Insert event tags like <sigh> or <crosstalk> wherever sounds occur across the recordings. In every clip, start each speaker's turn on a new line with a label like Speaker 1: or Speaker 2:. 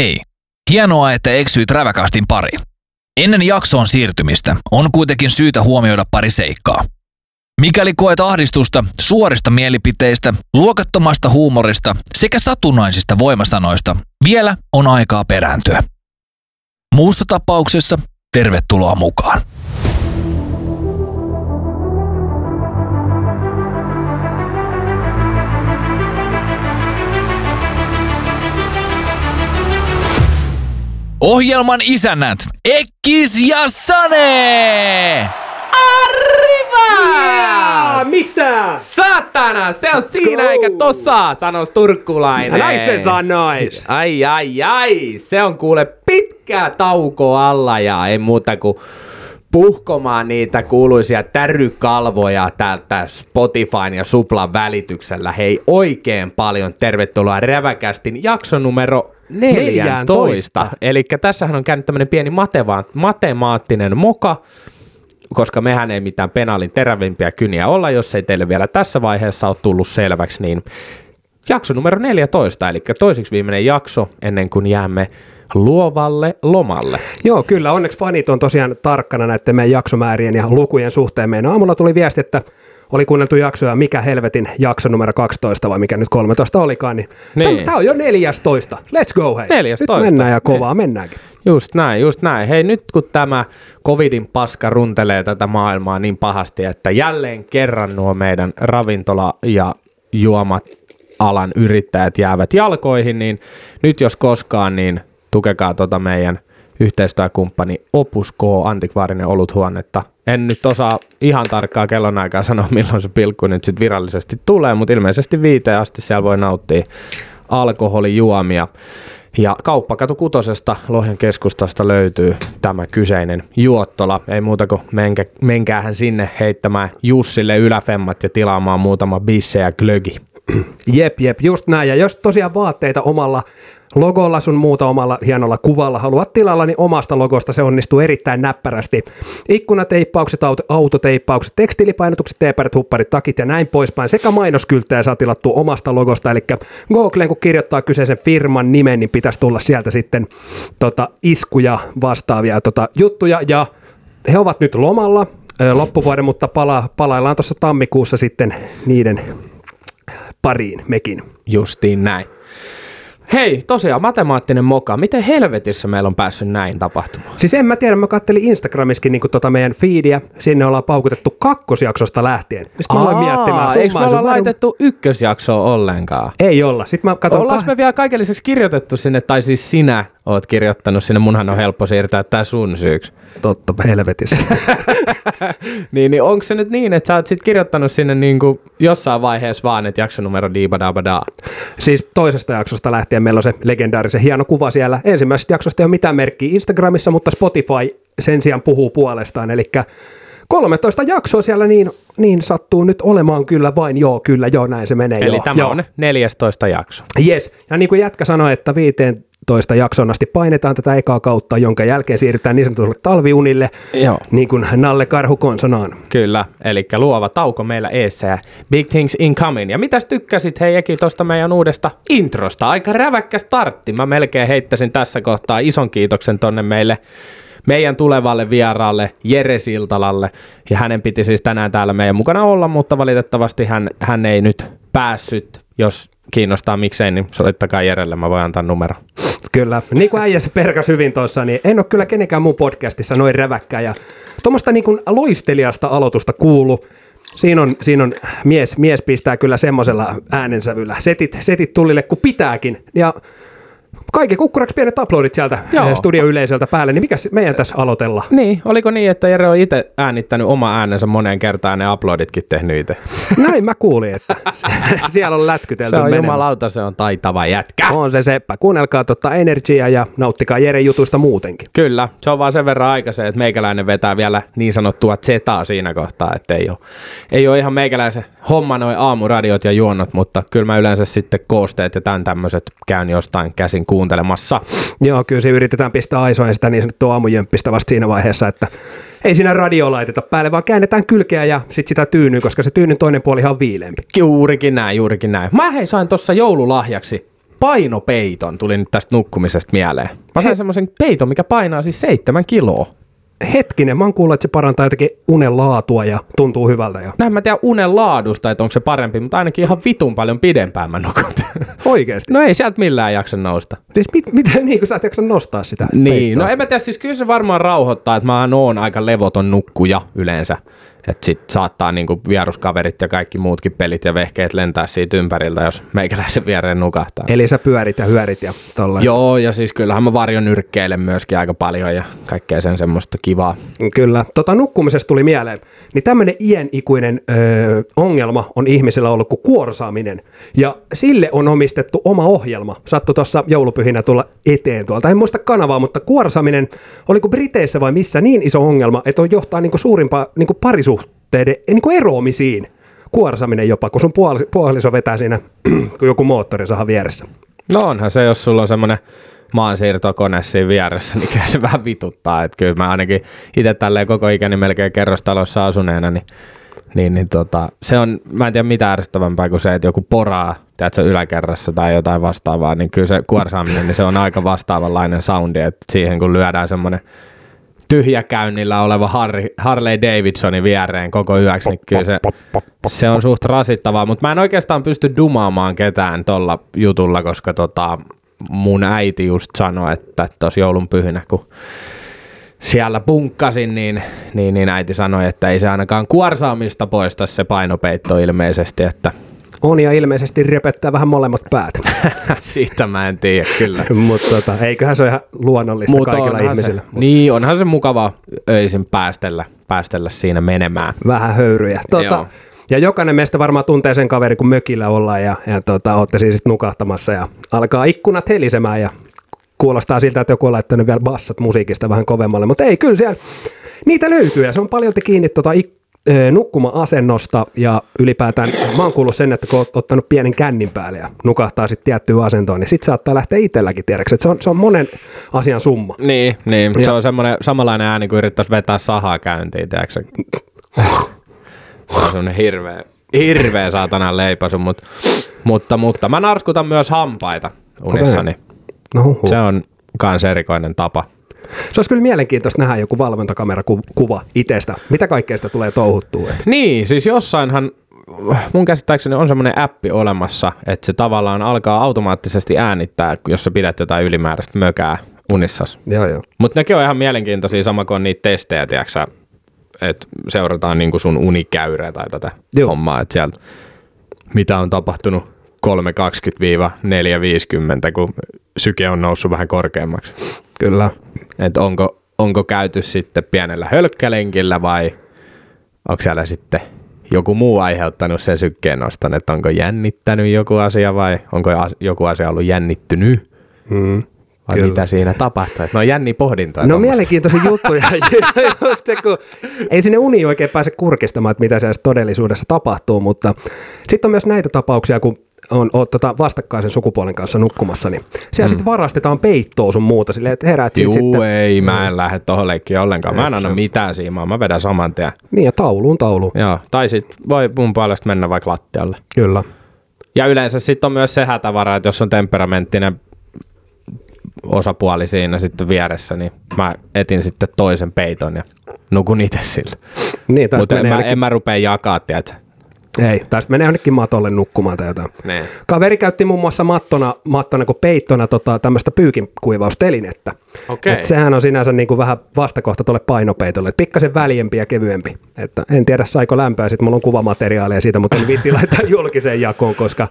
Speaker 1: Hei, hienoa, että eksyit räväkastin pariin. Ennen jaksoon siirtymistä on kuitenkin syytä huomioida pari seikkaa. Mikäli koet ahdistusta suorista mielipiteistä, luokattomasta huumorista sekä satunnaisista voimasanoista, vielä on aikaa perääntyä. Muussa tapauksessa tervetuloa mukaan. Ohjelman isännät Ekkis ja Sane!
Speaker 2: Arriva!
Speaker 3: Jaa, mitä?
Speaker 2: Saatana, se on siinä
Speaker 3: go!
Speaker 2: eikä tossa, sanois turkkulainen.
Speaker 3: Näin se sanois.
Speaker 2: Ai ai ai, se on kuule pitkä tauko alla ja ei muuta kuin puhkomaan niitä kuuluisia tärykalvoja täältä Spotifyn ja Suplan välityksellä. Hei oikein paljon tervetuloa Räväkästin jakso numero 14.
Speaker 3: 14.
Speaker 2: Eli tässähän on käynyt tämmöinen pieni mateva- matemaattinen moka, koska mehän ei mitään penaalin terävimpiä kyniä olla, jos ei teille vielä tässä vaiheessa ole tullut selväksi, niin jakso numero 14, eli toisiksi viimeinen jakso ennen kuin jäämme luovalle lomalle.
Speaker 3: Joo, kyllä. Onneksi fanit on tosiaan tarkkana näiden meidän jaksomäärien ja lukujen suhteen. Meidän aamulla tuli viesti, että oli kuunneltu jaksoja, mikä helvetin jakso numero 12 vai mikä nyt 13 olikaan, niin,
Speaker 2: Niin.
Speaker 3: niin. tämä on jo 14. Let's go hei.
Speaker 2: 14.
Speaker 3: Nyt mennään ja
Speaker 2: Niin.
Speaker 3: kovaa mennäänkin.
Speaker 2: Just näin, just näin. Hei, nyt kun tämä covidin paska runtelee tätä maailmaa niin pahasti, että jälleen kerran nuo meidän ravintola- ja juomat alan yrittäjät jäävät jalkoihin, niin nyt jos koskaan, niin tukekaa tota meidän yhteistyökumppani Opus K antikvaarinen oluthuonetta. En nyt osaa ihan tarkkaa kellonaikaa sanoa, <laughs> milloin se pilkku nyt sitten virallisesti tulee, mutta ilmeisesti viiteen asti siellä voi nauttia alkoholijuomia. Ja kauppakatu kutosesta Lohjan keskustasta löytyy tämä kyseinen juottola. Ei muuta kuin menkä, menkäähän sinne heittämään Jussille yläfemmat ja tilaamaan muutama bisse ja glögi.
Speaker 3: Jep, jep, just näin. Ja jos tosiaan vaatteita omalla logolla sun muuta omalla hienolla kuvalla haluat tilalla, niin omasta logosta se onnistuu erittäin näppärästi. Ikkunateippaukset, auto, autoteippaukset, tekstiilipainotukset, teepärit, hupparit, takit ja näin poispäin. Sekä mainoskylttejä saa tilattua omasta logosta. Eli Googleen kun kirjoittaa kyseisen firman nimen, niin pitäisi tulla sieltä sitten tota, iskuja vastaavia tota, juttuja. Ja he ovat nyt lomalla ö, loppuvuoden, mutta pala, palaillaan tuossa tammikuussa sitten niiden pariin mekin.
Speaker 2: Justiin näin. Hei, tosiaan matemaattinen moka. Miten helvetissä meillä on päässyt näin tapahtumaan?
Speaker 3: Siis en mä tiedä, mä kattelin Instagramiskin niin tota meidän feedia, sinne ollaan paukutettu kakkosjaksosta lähtien. Sitten mä aloin miettimään,
Speaker 2: eikö me
Speaker 3: summa
Speaker 2: olla
Speaker 3: summarum.
Speaker 2: laitettu ykkösjaksoa ollenkaan?
Speaker 3: Ei olla. Sitten mä katson,
Speaker 2: Ollaanko me vielä kaiken lisäksi kirjoitettu sinne, tai siis sinä oot kirjoittanut sinne, munhan on helppo siirtää tää sun syyksi.
Speaker 3: Totta helvetissä. <laughs>
Speaker 2: Niin, niin onko se nyt niin, että sä oot sit kirjoittanut sinne niinku jossain vaiheessa vaan, että jaksonumero diibadabada?
Speaker 3: siis toisesta jaksosta lähtien meillä on se legendaarisen hieno kuva siellä. Ensimmäisestä jaksosta ei ole mitään merkkiä Instagramissa, mutta Spotify sen sijaan puhuu puolestaan. Eli 13 jaksoa siellä niin, niin sattuu nyt olemaan kyllä vain, joo, kyllä, joo, näin se menee.
Speaker 2: Eli
Speaker 3: joo,
Speaker 2: tämä
Speaker 3: joo.
Speaker 2: on 14 jakso.
Speaker 3: Yes. Ja niin kuin jätkä sanoi, että 15 jakson asti painetaan tätä ekaa kautta, jonka jälkeen siirrytään niin sanotulle talviunille,
Speaker 2: Joo.
Speaker 3: niin kuin Nalle Karhu konsonaan.
Speaker 2: Kyllä, eli luova tauko meillä eessä ja Big Things Incoming. Ja mitäs tykkäsit hei Eki tuosta meidän uudesta introsta? Aika räväkkä startti. Mä melkein heittäisin tässä kohtaa ison kiitoksen tonne meille meidän tulevalle vieraalle Jere Siltalalle. Ja hänen piti siis tänään täällä meidän mukana olla, mutta valitettavasti hän, hän ei nyt päässyt. Jos kiinnostaa miksei, niin soittakaa Jerelle, mä voin antaa numero.
Speaker 3: Kyllä. Niin kuin äijä se perkas hyvin tuossa, niin en ole kyllä kenenkään mun podcastissa noin räväkkää. Ja tuommoista niin kuin loistelijasta aloitusta kuulu. Siinä on, siinä on mies, mies pistää kyllä semmoisella äänensävyllä. Setit, setit tulille kun pitääkin. Ja kaiken kukkuraksi pienet uploadit sieltä
Speaker 2: Joo.
Speaker 3: eh, studioyleisöltä päälle, niin mikä meidän tässä aloitella?
Speaker 2: Niin, oliko niin, että Jere on itse äänittänyt oma äänensä moneen kertaan ne uploaditkin tehnyt itse? <laughs>
Speaker 3: Näin mä kuulin, että <laughs> siellä on lätkytelty
Speaker 2: Se on
Speaker 3: menemään.
Speaker 2: jumalauta, se on taitava jätkä.
Speaker 3: On se seppä. Kuunnelkaa tota energiaa ja nauttikaa Jeren jutuista muutenkin.
Speaker 2: Kyllä, se on vaan sen verran aikaisen, että meikäläinen vetää vielä niin sanottua zetaa siinä kohtaa, että ei ole, ei ole ihan meikäläisen homma noin aamuradiot ja juonnot, mutta kyllä mä yleensä sitten koosteet ja tämän tämmöiset käyn jostain käsin kuuntelemassa.
Speaker 3: Joo, kyllä se yritetään pistää aisoen sitä niin sanottua aamujemppistä vasta siinä vaiheessa, että ei siinä radio laiteta päälle, vaan käännetään kylkeä ja sitten sitä tyynyä, koska se tyynyn toinen puoli on viileämpi.
Speaker 2: Juurikin näin, juurikin näin. Mä hei sain tuossa joululahjaksi painopeiton, tuli nyt tästä nukkumisesta mieleen. Mä sain semmoisen peiton, mikä painaa siis seitsemän kiloa.
Speaker 3: Hetkinen, mä oon kuullut, että se parantaa jotenkin unen laatua ja tuntuu hyvältä. Ja...
Speaker 2: No en mä tiedä unen laadusta, että onko se parempi, mutta ainakin ihan vitun paljon pidempään mä nukun. <laughs>
Speaker 3: Oikeesti?
Speaker 2: No ei sieltä millään jaksa nousta.
Speaker 3: Siis mit, miten niin, kun sä et jaksa nostaa sitä
Speaker 2: Niin,
Speaker 3: peittoa?
Speaker 2: no en mä tiedä, siis kyllä se varmaan rauhoittaa, että mä oon aika levoton nukkuja yleensä. Että sit saattaa niinku vieruskaverit ja kaikki muutkin pelit ja vehkeet lentää siitä ympäriltä, jos meikäläisen viereen nukahtaa.
Speaker 3: Eli sä pyörit ja hyörit ja tolla.
Speaker 2: Joo, ja siis kyllähän mä varjon nyrkkeilen myöskin aika paljon ja kaikkea sen semmoista kivaa.
Speaker 3: Kyllä. Tota, nukkumisesta tuli mieleen. Niin tämmöinen iänikuinen öö, ongelma on ihmisillä ollut kuin kuorsaaminen. Ja sille on omistettu oma ohjelma. Sattui tuossa joulupyhinä tulla eteen tuolta. En muista kanavaa, mutta kuorsaaminen oli kuin Briteissä vai missä niin iso ongelma, että on johtaa niinku suurimpaa niinku parisuhteiden niinku eroamisiin. Kuorsaminen jopa, kun sun puoliso vetää siinä <clears throat> kun joku moottorisaha vieressä.
Speaker 2: No onhan se, jos sulla on semmoinen maansiirtokone siinä vieressä, <laughs> niin kyllä se vähän vituttaa. Että kyllä mä ainakin itse tälleen koko ikäni melkein kerrostalossa asuneena, niin, niin, niin tota, se on, mä en tiedä mitä ärsyttävämpää kuin se, että joku poraa, tiedätkö, yläkerrassa tai jotain vastaavaa, niin kyllä se kuorsaaminen, niin se on aika vastaavanlainen soundi, että siihen kun lyödään semmoinen tyhjäkäynnillä oleva Harley, Harley Davidsonin viereen koko yöksi, niin kyllä se, se on suht rasittavaa, mutta mä en oikeastaan pysty dumaamaan ketään tolla jutulla, koska tota, mun äiti just sanoi, että tuossa joulun pyhinä, kun siellä punkkasin, niin, niin, niin äiti sanoi, että ei se ainakaan kuorsaamista poista se painopeitto ilmeisesti, että
Speaker 3: On ja ilmeisesti repettää vähän molemmat päät. <laughs>
Speaker 2: siitä mä en tiedä kyllä. <laughs>
Speaker 3: Mutta tota, eiköhän se ole ihan luonnollista
Speaker 2: Mutta
Speaker 3: kaikilla
Speaker 2: onhan
Speaker 3: ihmisillä.
Speaker 2: Se, niin, onhan se mukava öisin päästellä, päästellä siinä menemään.
Speaker 3: Vähän höyryjä. Tota,
Speaker 2: Joo.
Speaker 3: ja jokainen meistä varmaan tuntee sen kaveri, kun mökillä ollaan ja, ja tota, olette siis sit nukahtamassa ja alkaa ikkunat helisemään ja kuulostaa siltä, että joku on laittanut vielä bassat musiikista vähän kovemmalle, mutta ei, kyllä siellä niitä löytyy ja se on paljon kiinni tota ik- nukkuma-asennosta ja ylipäätään mä oon kuullut sen, että kun oot ottanut pienen kännin päälle ja nukahtaa sitten tiettyyn asentoon, niin sit saattaa lähteä itselläkin tiedäksi, se on, se on monen asian summa.
Speaker 2: Niin, niin.
Speaker 3: Ja-
Speaker 2: se on semmoinen samanlainen ääni kuin yrittäisi vetää sahaa käyntiin, tiedätkö? Se on semmoinen hirveä, hirveä saatanan leipasu, mutta, mutta, mutta mä narskutan myös hampaita unissani.
Speaker 3: No, huh.
Speaker 2: Se on kans erikoinen tapa.
Speaker 3: Se olisi kyllä mielenkiintoista nähdä joku valvontakamerakuva itsestä. Mitä kaikkea sitä tulee touhuttua?
Speaker 2: Niin, siis jossainhan mun käsittääkseni on semmoinen appi olemassa, että se tavallaan alkaa automaattisesti äänittää, jos sä pidät jotain ylimääräistä mökää unissas.
Speaker 3: Joo, joo.
Speaker 2: Mutta nekin on ihan mielenkiintoisia, sama kuin niitä testejä, tiedätkö että seurataan niinku sun unikäyrää tai tätä
Speaker 3: Joo.
Speaker 2: hommaa, että sieltä mitä on tapahtunut 3.20-4.50, kun syke on noussut vähän korkeammaksi.
Speaker 3: Kyllä.
Speaker 2: Että onko, onko käyty sitten pienellä hölkkälenkillä vai onko siellä sitten joku muu aiheuttanut sen sykkeen noston, että onko jännittänyt joku asia vai onko joku asia ollut jännittynyt
Speaker 3: Mm.
Speaker 2: vai
Speaker 3: Kyllä.
Speaker 2: mitä siinä tapahtuu. Että no jänni pohdintaa.
Speaker 3: No mielenkiintoisia juttuja. <laughs> Just, se, kun ei sinne uni oikein pääse kurkistamaan, että mitä siellä todellisuudessa tapahtuu, mutta sitten on myös näitä tapauksia, kun on, oot tota vastakkaisen sukupuolen kanssa nukkumassa, niin siellä mm. sitten varastetaan peittoa sun muuta silleen, että heräät sit
Speaker 2: Juu,
Speaker 3: sitten.
Speaker 2: ei, mä en lähde tohon leikkiin ollenkaan. Mä en anna
Speaker 3: on-
Speaker 2: mitään siimaa, mä vedän saman tien.
Speaker 3: Niin ja tauluun tauluun.
Speaker 2: Joo, tai sit voi mun puolesta mennä vaikka lattialle.
Speaker 3: Kyllä.
Speaker 2: Ja yleensä sitten on myös se hätävara, että jos on temperamenttinen osapuoli siinä sitten vieressä, niin mä etin sitten toisen peiton ja nukun itse sillä.
Speaker 3: Niin,
Speaker 2: Mutta en, mä- en mä rupea jakaa, tiedätkö?
Speaker 3: Ei, tästä menee jonnekin matolle nukkumaan tai jotain.
Speaker 2: Niin.
Speaker 3: Kaveri käytti muun muassa mattona, mattona kuin peittona tota, tämmöistä pyykinkuivaustelinettä.
Speaker 2: Okei.
Speaker 3: Et sehän on sinänsä niin kuin vähän vastakohta tuolle painopeitolle, pikkasen väljempi ja kevyempi. Että en tiedä saiko lämpöä, sitten mulla on kuvamateriaalia siitä, mutta en viitti <laughs> laittaa julkiseen jakoon, koska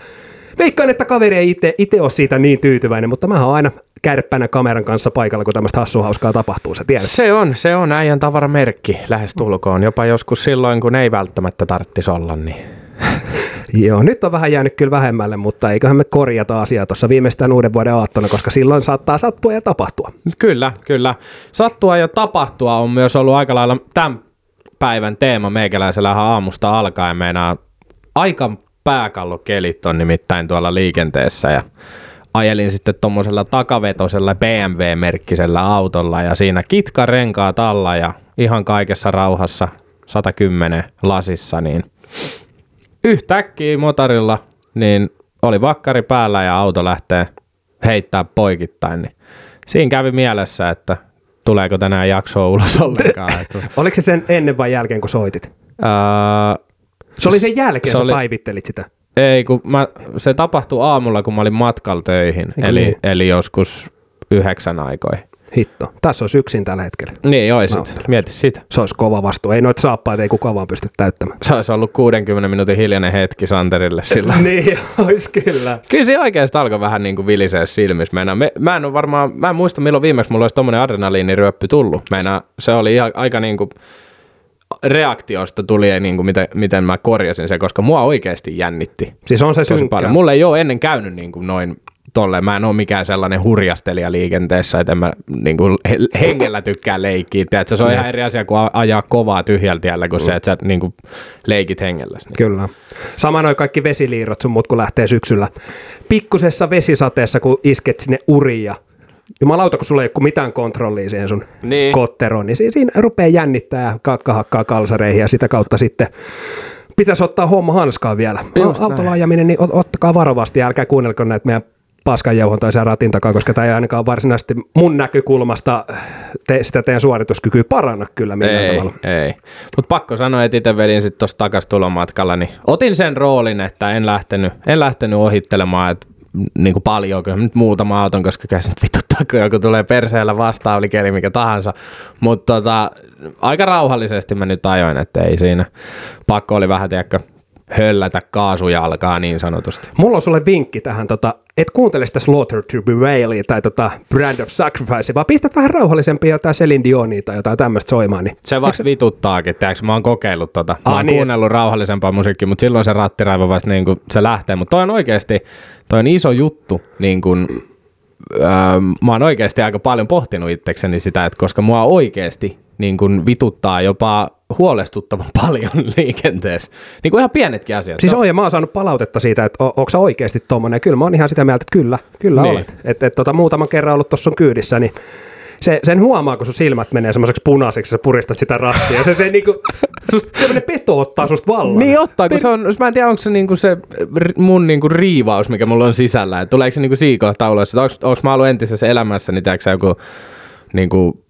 Speaker 3: veikkaan, että kaveri ei itse, ole siitä niin tyytyväinen, mutta mä oon aina kärppänä kameran kanssa paikalla, kun tämmöistä hassuhauskaa tapahtuu, sä tiedät.
Speaker 2: Se on, se on äijän tavaramerkki lähestulkoon. Jopa joskus silloin, kun ei välttämättä tarttisi olla, niin <laughs>
Speaker 3: Joo, nyt on vähän jäänyt kyllä vähemmälle, mutta eiköhän me korjata asiaa tuossa viimeistään uuden vuoden aattona, koska silloin saattaa sattua ja tapahtua.
Speaker 2: Kyllä, kyllä. Sattua ja tapahtua on myös ollut aika lailla tämän päivän teema meikäläisellä aamusta alkaen. Meinaa aika pääkallokelit on nimittäin tuolla liikenteessä ja ajelin sitten tuommoisella takavetosella BMW-merkkisellä autolla ja siinä kitkarenkaat alla ja ihan kaikessa rauhassa 110 lasissa, niin yhtäkkiä motorilla niin oli vakkari päällä ja auto lähtee heittää poikittain, niin siinä kävi mielessä, että tuleeko tänään jaksoa ulos ollenkaan. <laughs>
Speaker 3: Oliko se sen ennen vai jälkeen, kun soitit?
Speaker 2: ää,
Speaker 3: Se oli sen jälkeen,
Speaker 2: Se
Speaker 3: sä
Speaker 2: oli-
Speaker 3: päivittelit sitä.
Speaker 2: ei, kun mä, se tapahtui aamulla, kun mä olin matkalla töihin, eli,
Speaker 3: niin?
Speaker 2: eli joskus yhdeksän aikoihin.
Speaker 3: Hitto. Tässä on yksin tällä hetkellä.
Speaker 2: Niin, oisit. Mieti sitä.
Speaker 3: Se olisi kova vastuu. Ei noita saappaita ei kukaan vaan pysty täyttämään.
Speaker 2: Se olisi ollut 60 minuutin hiljainen hetki Santerille silloin. <laughs>
Speaker 3: niin, olisi kyllä.
Speaker 2: Kyllä se oikeasti alkoi vähän niin kuin vilisee silmissä. Meinaa, me, mä en ole varmaan, mä en muista milloin viimeksi mulla olisi tommonen adrenaliiniryöppy tullut. Meinaa, se oli ihan, aika niin kuin reaktiosta tuli niin kuin miten, miten mä korjasin se, koska mua oikeasti jännitti
Speaker 3: Siis on se
Speaker 2: paljon. Mulla ei ole ennen käynyt niin kuin noin tolleen. Mä en ole mikään sellainen hurjastelija liikenteessä, että en mä niin kuin he- hengellä tykkää leikkiä. Tiedätkö? Se on ihan eri asia kuin ajaa kovaa tyhjällä tiellä kuin se, että sä niin kuin leikit hengellä.
Speaker 3: Kyllä. Sama noin kaikki vesiliirrot sun muut, kun lähtee syksyllä pikkusessa vesisateessa, kun isket sinne uriin ja Jumalauta, kun sulla ei ole mitään kontrollia siihen sun
Speaker 2: Niin.
Speaker 3: kotteroon, niin siinä, rupeaa jännittää ja kakka hakkaa kalsareihin ja sitä kautta sitten pitäisi ottaa homma hanskaan vielä.
Speaker 2: Just
Speaker 3: Autolla
Speaker 2: näin.
Speaker 3: ajaminen, niin ot- ottakaa varovasti ja älkää kuunnelko näitä meidän paskanjauhontaisia ratin takaa, koska tämä ei ainakaan varsinaisesti mun näkökulmasta te, sitä teidän suorituskykyä paranna kyllä millään
Speaker 2: ei,
Speaker 3: tavalla.
Speaker 2: ei. Mutta pakko sanoa, että itse vedin sitten tuossa takas tulomatkalla, niin otin sen roolin, että en lähtenyt, en lähtenyt ohittelemaan, että niin kuin paljon, kyllä nyt muutama auton, koska kyllä se nyt vituttaa, kun joku tulee perseellä vastaan, oli keli mikä tahansa. Mutta tota, aika rauhallisesti mä nyt ajoin, että ei siinä. Pakko oli vähän, tiedätkö, höllätä kaasujalkaa niin sanotusti.
Speaker 3: Mulla on sulle vinkki tähän, tota, et kuuntele sitä Slaughter to Bewailia tai tota Brand of Sacrifice, vaan pistät vähän rauhallisempia jotain Celine Dionia tai jotain tämmöistä soimaan. Niin.
Speaker 2: Se vasta vituttaakin, tiedätkö? Mä oon kokeillut tota. Mä oon
Speaker 3: niin.
Speaker 2: kuunnellut rauhallisempaa musiikkia, mutta silloin se rattiraivo vasta niin kuin se lähtee. Mutta toi on oikeasti, toi on iso juttu, niin kuin, öö, mä oon oikeasti aika paljon pohtinut itsekseni sitä, että koska mua oikeasti niin kuin vituttaa jopa huolestuttavan <laughs> paljon liikenteessä. Niin kuin ihan pienetkin asiat.
Speaker 3: Siis
Speaker 2: on-
Speaker 3: ja mä oon saanut palautetta siitä, että onko sä oikeasti tommonen. Kyllä mä oon ihan sitä mieltä, että kyllä, kyllä
Speaker 2: Niin.
Speaker 3: olet. Että et, tota, muutaman kerran ollut tuossa sun kyydissä, niin se, sen huomaa, kun sun silmät menee semmoiseksi punaiseksi, ja sä puristat sitä rattia. Ja se, se niinku, susta, semmoinen peto ottaa susta vallan.
Speaker 2: Niin ottaa, kun se on, mä en tiedä, onko se niinku se mun niinku riivaus, mikä mulla on sisällä. Et tuleeko se niinku siikohta ulos, että onko, mä ollut entisessä elämässä, niin tiedätkö sä, joku niinku,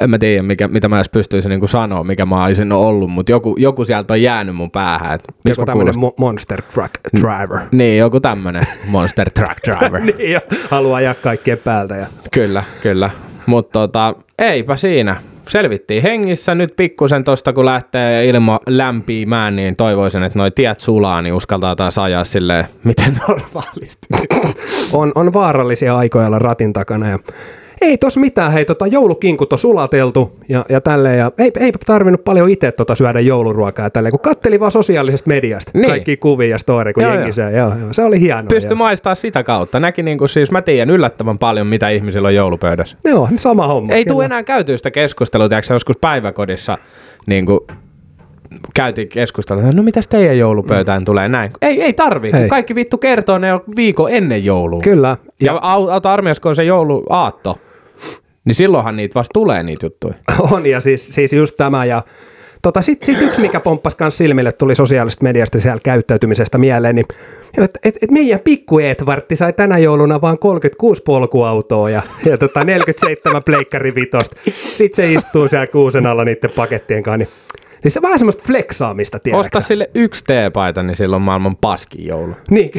Speaker 2: en mä tiedä, mikä, mitä mä edes pystyisin niinku sanoa, mikä mä olisin ollut, mutta joku, joku sieltä on jäänyt mun päähän. Et, miltä
Speaker 3: Joku tämmöinen
Speaker 2: kuulostan?
Speaker 3: mo- monster truck driver.
Speaker 2: Niin, joku tämmönen <laughs> monster truck driver. <laughs>
Speaker 3: niin, ja haluaa ajaa kaikkien päältä. Ja...
Speaker 2: Kyllä, kyllä. Mutta tota, eipä siinä. Selvittiin hengissä. Nyt pikkusen tosta, kun lähtee ilma lämpiimään, niin toivoisin, että noi tiet sulaa, niin uskaltaa taas ajaa silleen, miten <laughs> normaalisti.
Speaker 3: on, on vaarallisia aikoja olla ratin takana. Ja ei tos mitään, hei, tota, joulukinkut on sulateltu ja, ja tälleen, ja ei, ei tarvinnut paljon itse tota syödä jouluruokaa ja tälleen, kun katteli vaan sosiaalisesta mediasta
Speaker 2: Niin.
Speaker 3: kaikki kuvia ja story, kun
Speaker 2: Joo,
Speaker 3: jengi
Speaker 2: joo.
Speaker 3: se, joo, joo, se oli hienoa.
Speaker 2: Pysty
Speaker 3: ja,
Speaker 2: maistaa sitä kautta. Näki niinku siis, mä tiedän yllättävän paljon, mitä ihmisillä on joulupöydässä.
Speaker 3: Joo, sama homma.
Speaker 2: Ei tule enää käytyä sitä keskustelua, tiedätkö, joskus päiväkodissa niin kuin, käytiin keskustelua, että no mitäs teidän joulupöytään tulee näin. Ei, ei tarvii,
Speaker 3: Ei.
Speaker 2: kaikki vittu kertoo ne jo viikon ennen joulua.
Speaker 3: Kyllä.
Speaker 2: Ja au- auto-armiassa, kun on se jouluaatto, niin silloinhan niitä vasta tulee niitä juttuja. <laughs>
Speaker 3: On, ja siis, siis just tämä, ja tota, sitten sit yksi, mikä pomppasi kans silmille, tuli sosiaalisesta mediasta siellä käyttäytymisestä mieleen, niin että et, et meidän pikku Edvartti sai tänä jouluna vaan 36 polkuautoa ja, ja tota 47 pleikkarivitosta. Sitten se istuu siellä kuusen alla niiden pakettien kanssa, niin, niin se on vähän semmoista fleksaamista, tiedätkö
Speaker 2: Osta sille yksi teepaita, niin silloin maailman paskin joulu.
Speaker 3: Niin,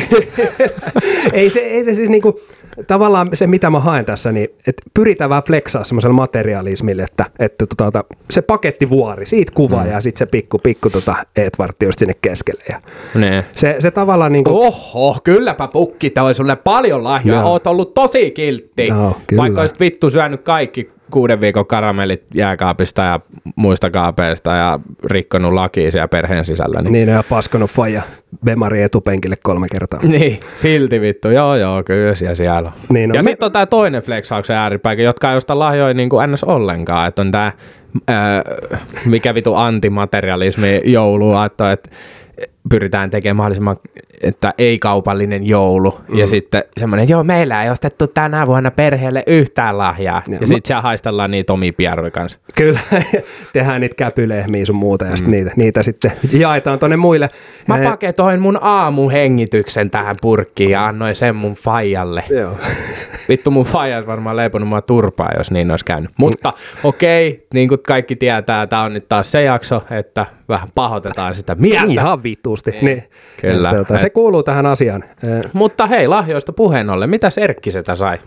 Speaker 3: <laughs> ei, se, ei se siis niinku, tavallaan se mitä mä haen tässä, niin että pyritään vähän flexaa semmoisella materialismille, että, että tota, se pakettivuori, siitä kuva mm. ja sitten se pikku, pikku tota Edvartti just sinne keskelle. Ja
Speaker 2: Niin.
Speaker 3: se, se tavallaan niinku,
Speaker 2: Oho, kylläpä pukki toi sulle paljon lahjoja.
Speaker 3: Joo.
Speaker 2: Oot ollut tosi kiltti.
Speaker 3: Kyllä.
Speaker 2: Vaikka olisit vittu syönyt kaikki kuuden viikon karamellit jääkaapista ja muista kaapeista ja rikkonut lakia siellä perheen sisällä. Niin,
Speaker 3: niin ja paskonut faija Bemari etupenkille kolme kertaa. <laughs>
Speaker 2: niin silti vittu. Joo, joo, kyllä siellä siellä on.
Speaker 3: Niin on.
Speaker 2: ja
Speaker 3: Me-
Speaker 2: sitten on tää toinen flexauksen ääripäikä, jotka ei osta lahjoja niin kuin ns. ollenkaan. Että on tää, ää, mikä vitu antimaterialismi jouluaatto, että pyritään tekemään mahdollisimman, että ei-kaupallinen joulu. Mm. Ja sitten semmoinen, joo, meillä ei ostettu tänä vuonna perheelle yhtään lahjaa. Ja, ja
Speaker 3: mä-
Speaker 2: sitten siellä haistellaan niitä omia pieroja kanssa.
Speaker 3: Kyllä, <laughs> tehdään niitä käpylehmiä sun muuta ja mm. niitä, niitä sitten jaetaan tonne muille.
Speaker 2: Mä
Speaker 3: Eh,
Speaker 2: paketoin mun aamuhengityksen tähän purkkiin ja annoin sen mun faijalle.
Speaker 3: Joo. <laughs>
Speaker 2: Vittu mun faija varmaan leiponut mua turpaa, jos niin olisi käynyt. Mutta okei, niin kuin kaikki tietää, tämä on nyt taas se jakso, että vähän pahoitetaan sitä mieltä.
Speaker 3: Ihan vituusti. Niin.
Speaker 2: Kyllä.
Speaker 3: Ja Tuota, se kuuluu tähän asiaan.
Speaker 2: Mutta hei, lahjoista puheen ollen, mitä Erkki sitä sai?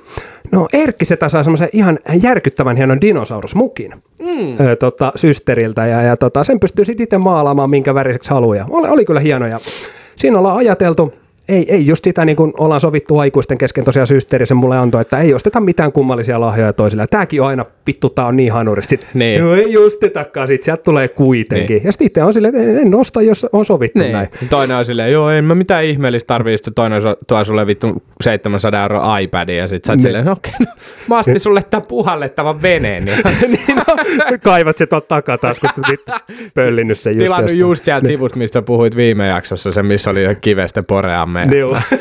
Speaker 3: No Erkki Setä sai semmoisen ihan järkyttävän hienon dinosaurusmukin mm. ö, tota, systeriltä ja, ja tota, sen pystyy sitten itse maalaamaan minkä väriseksi haluaa. Oli, oli kyllä hieno ja siinä ollaan ajateltu, ei, ei just sitä niin kuin ollaan sovittu aikuisten kesken tosiaan systeri sen mulle antoi, että ei osteta mitään kummallisia lahjoja toisille. Ja tääkin on aina, vittu tää on niin hanurista. Sit,
Speaker 2: Niin.
Speaker 3: No ei ostetakaan, sit sieltä tulee kuitenkin.
Speaker 2: Niin.
Speaker 3: Ja sitten itse on silleen, että en, en osta, jos on sovittu näin.
Speaker 2: Toinen on silleen, joo, en mä mitään ihmeellistä tarvii, sitten toinen tuo sulle vittu 700 euroa iPadin ja sitten sä oot
Speaker 3: Niin.
Speaker 2: silleen, no okei, no, mä astin sulle tämän puhallettavan veneen. Ja <laughs>
Speaker 3: niin no, kaivat se tuot takaa taas, kun vittu pöllinnyt sen just
Speaker 2: tilannut just sieltä sivusta, mistä puhuit viime jaksossa, se missä oli kivestä poreamme.
Speaker 3: Joo. <laughs>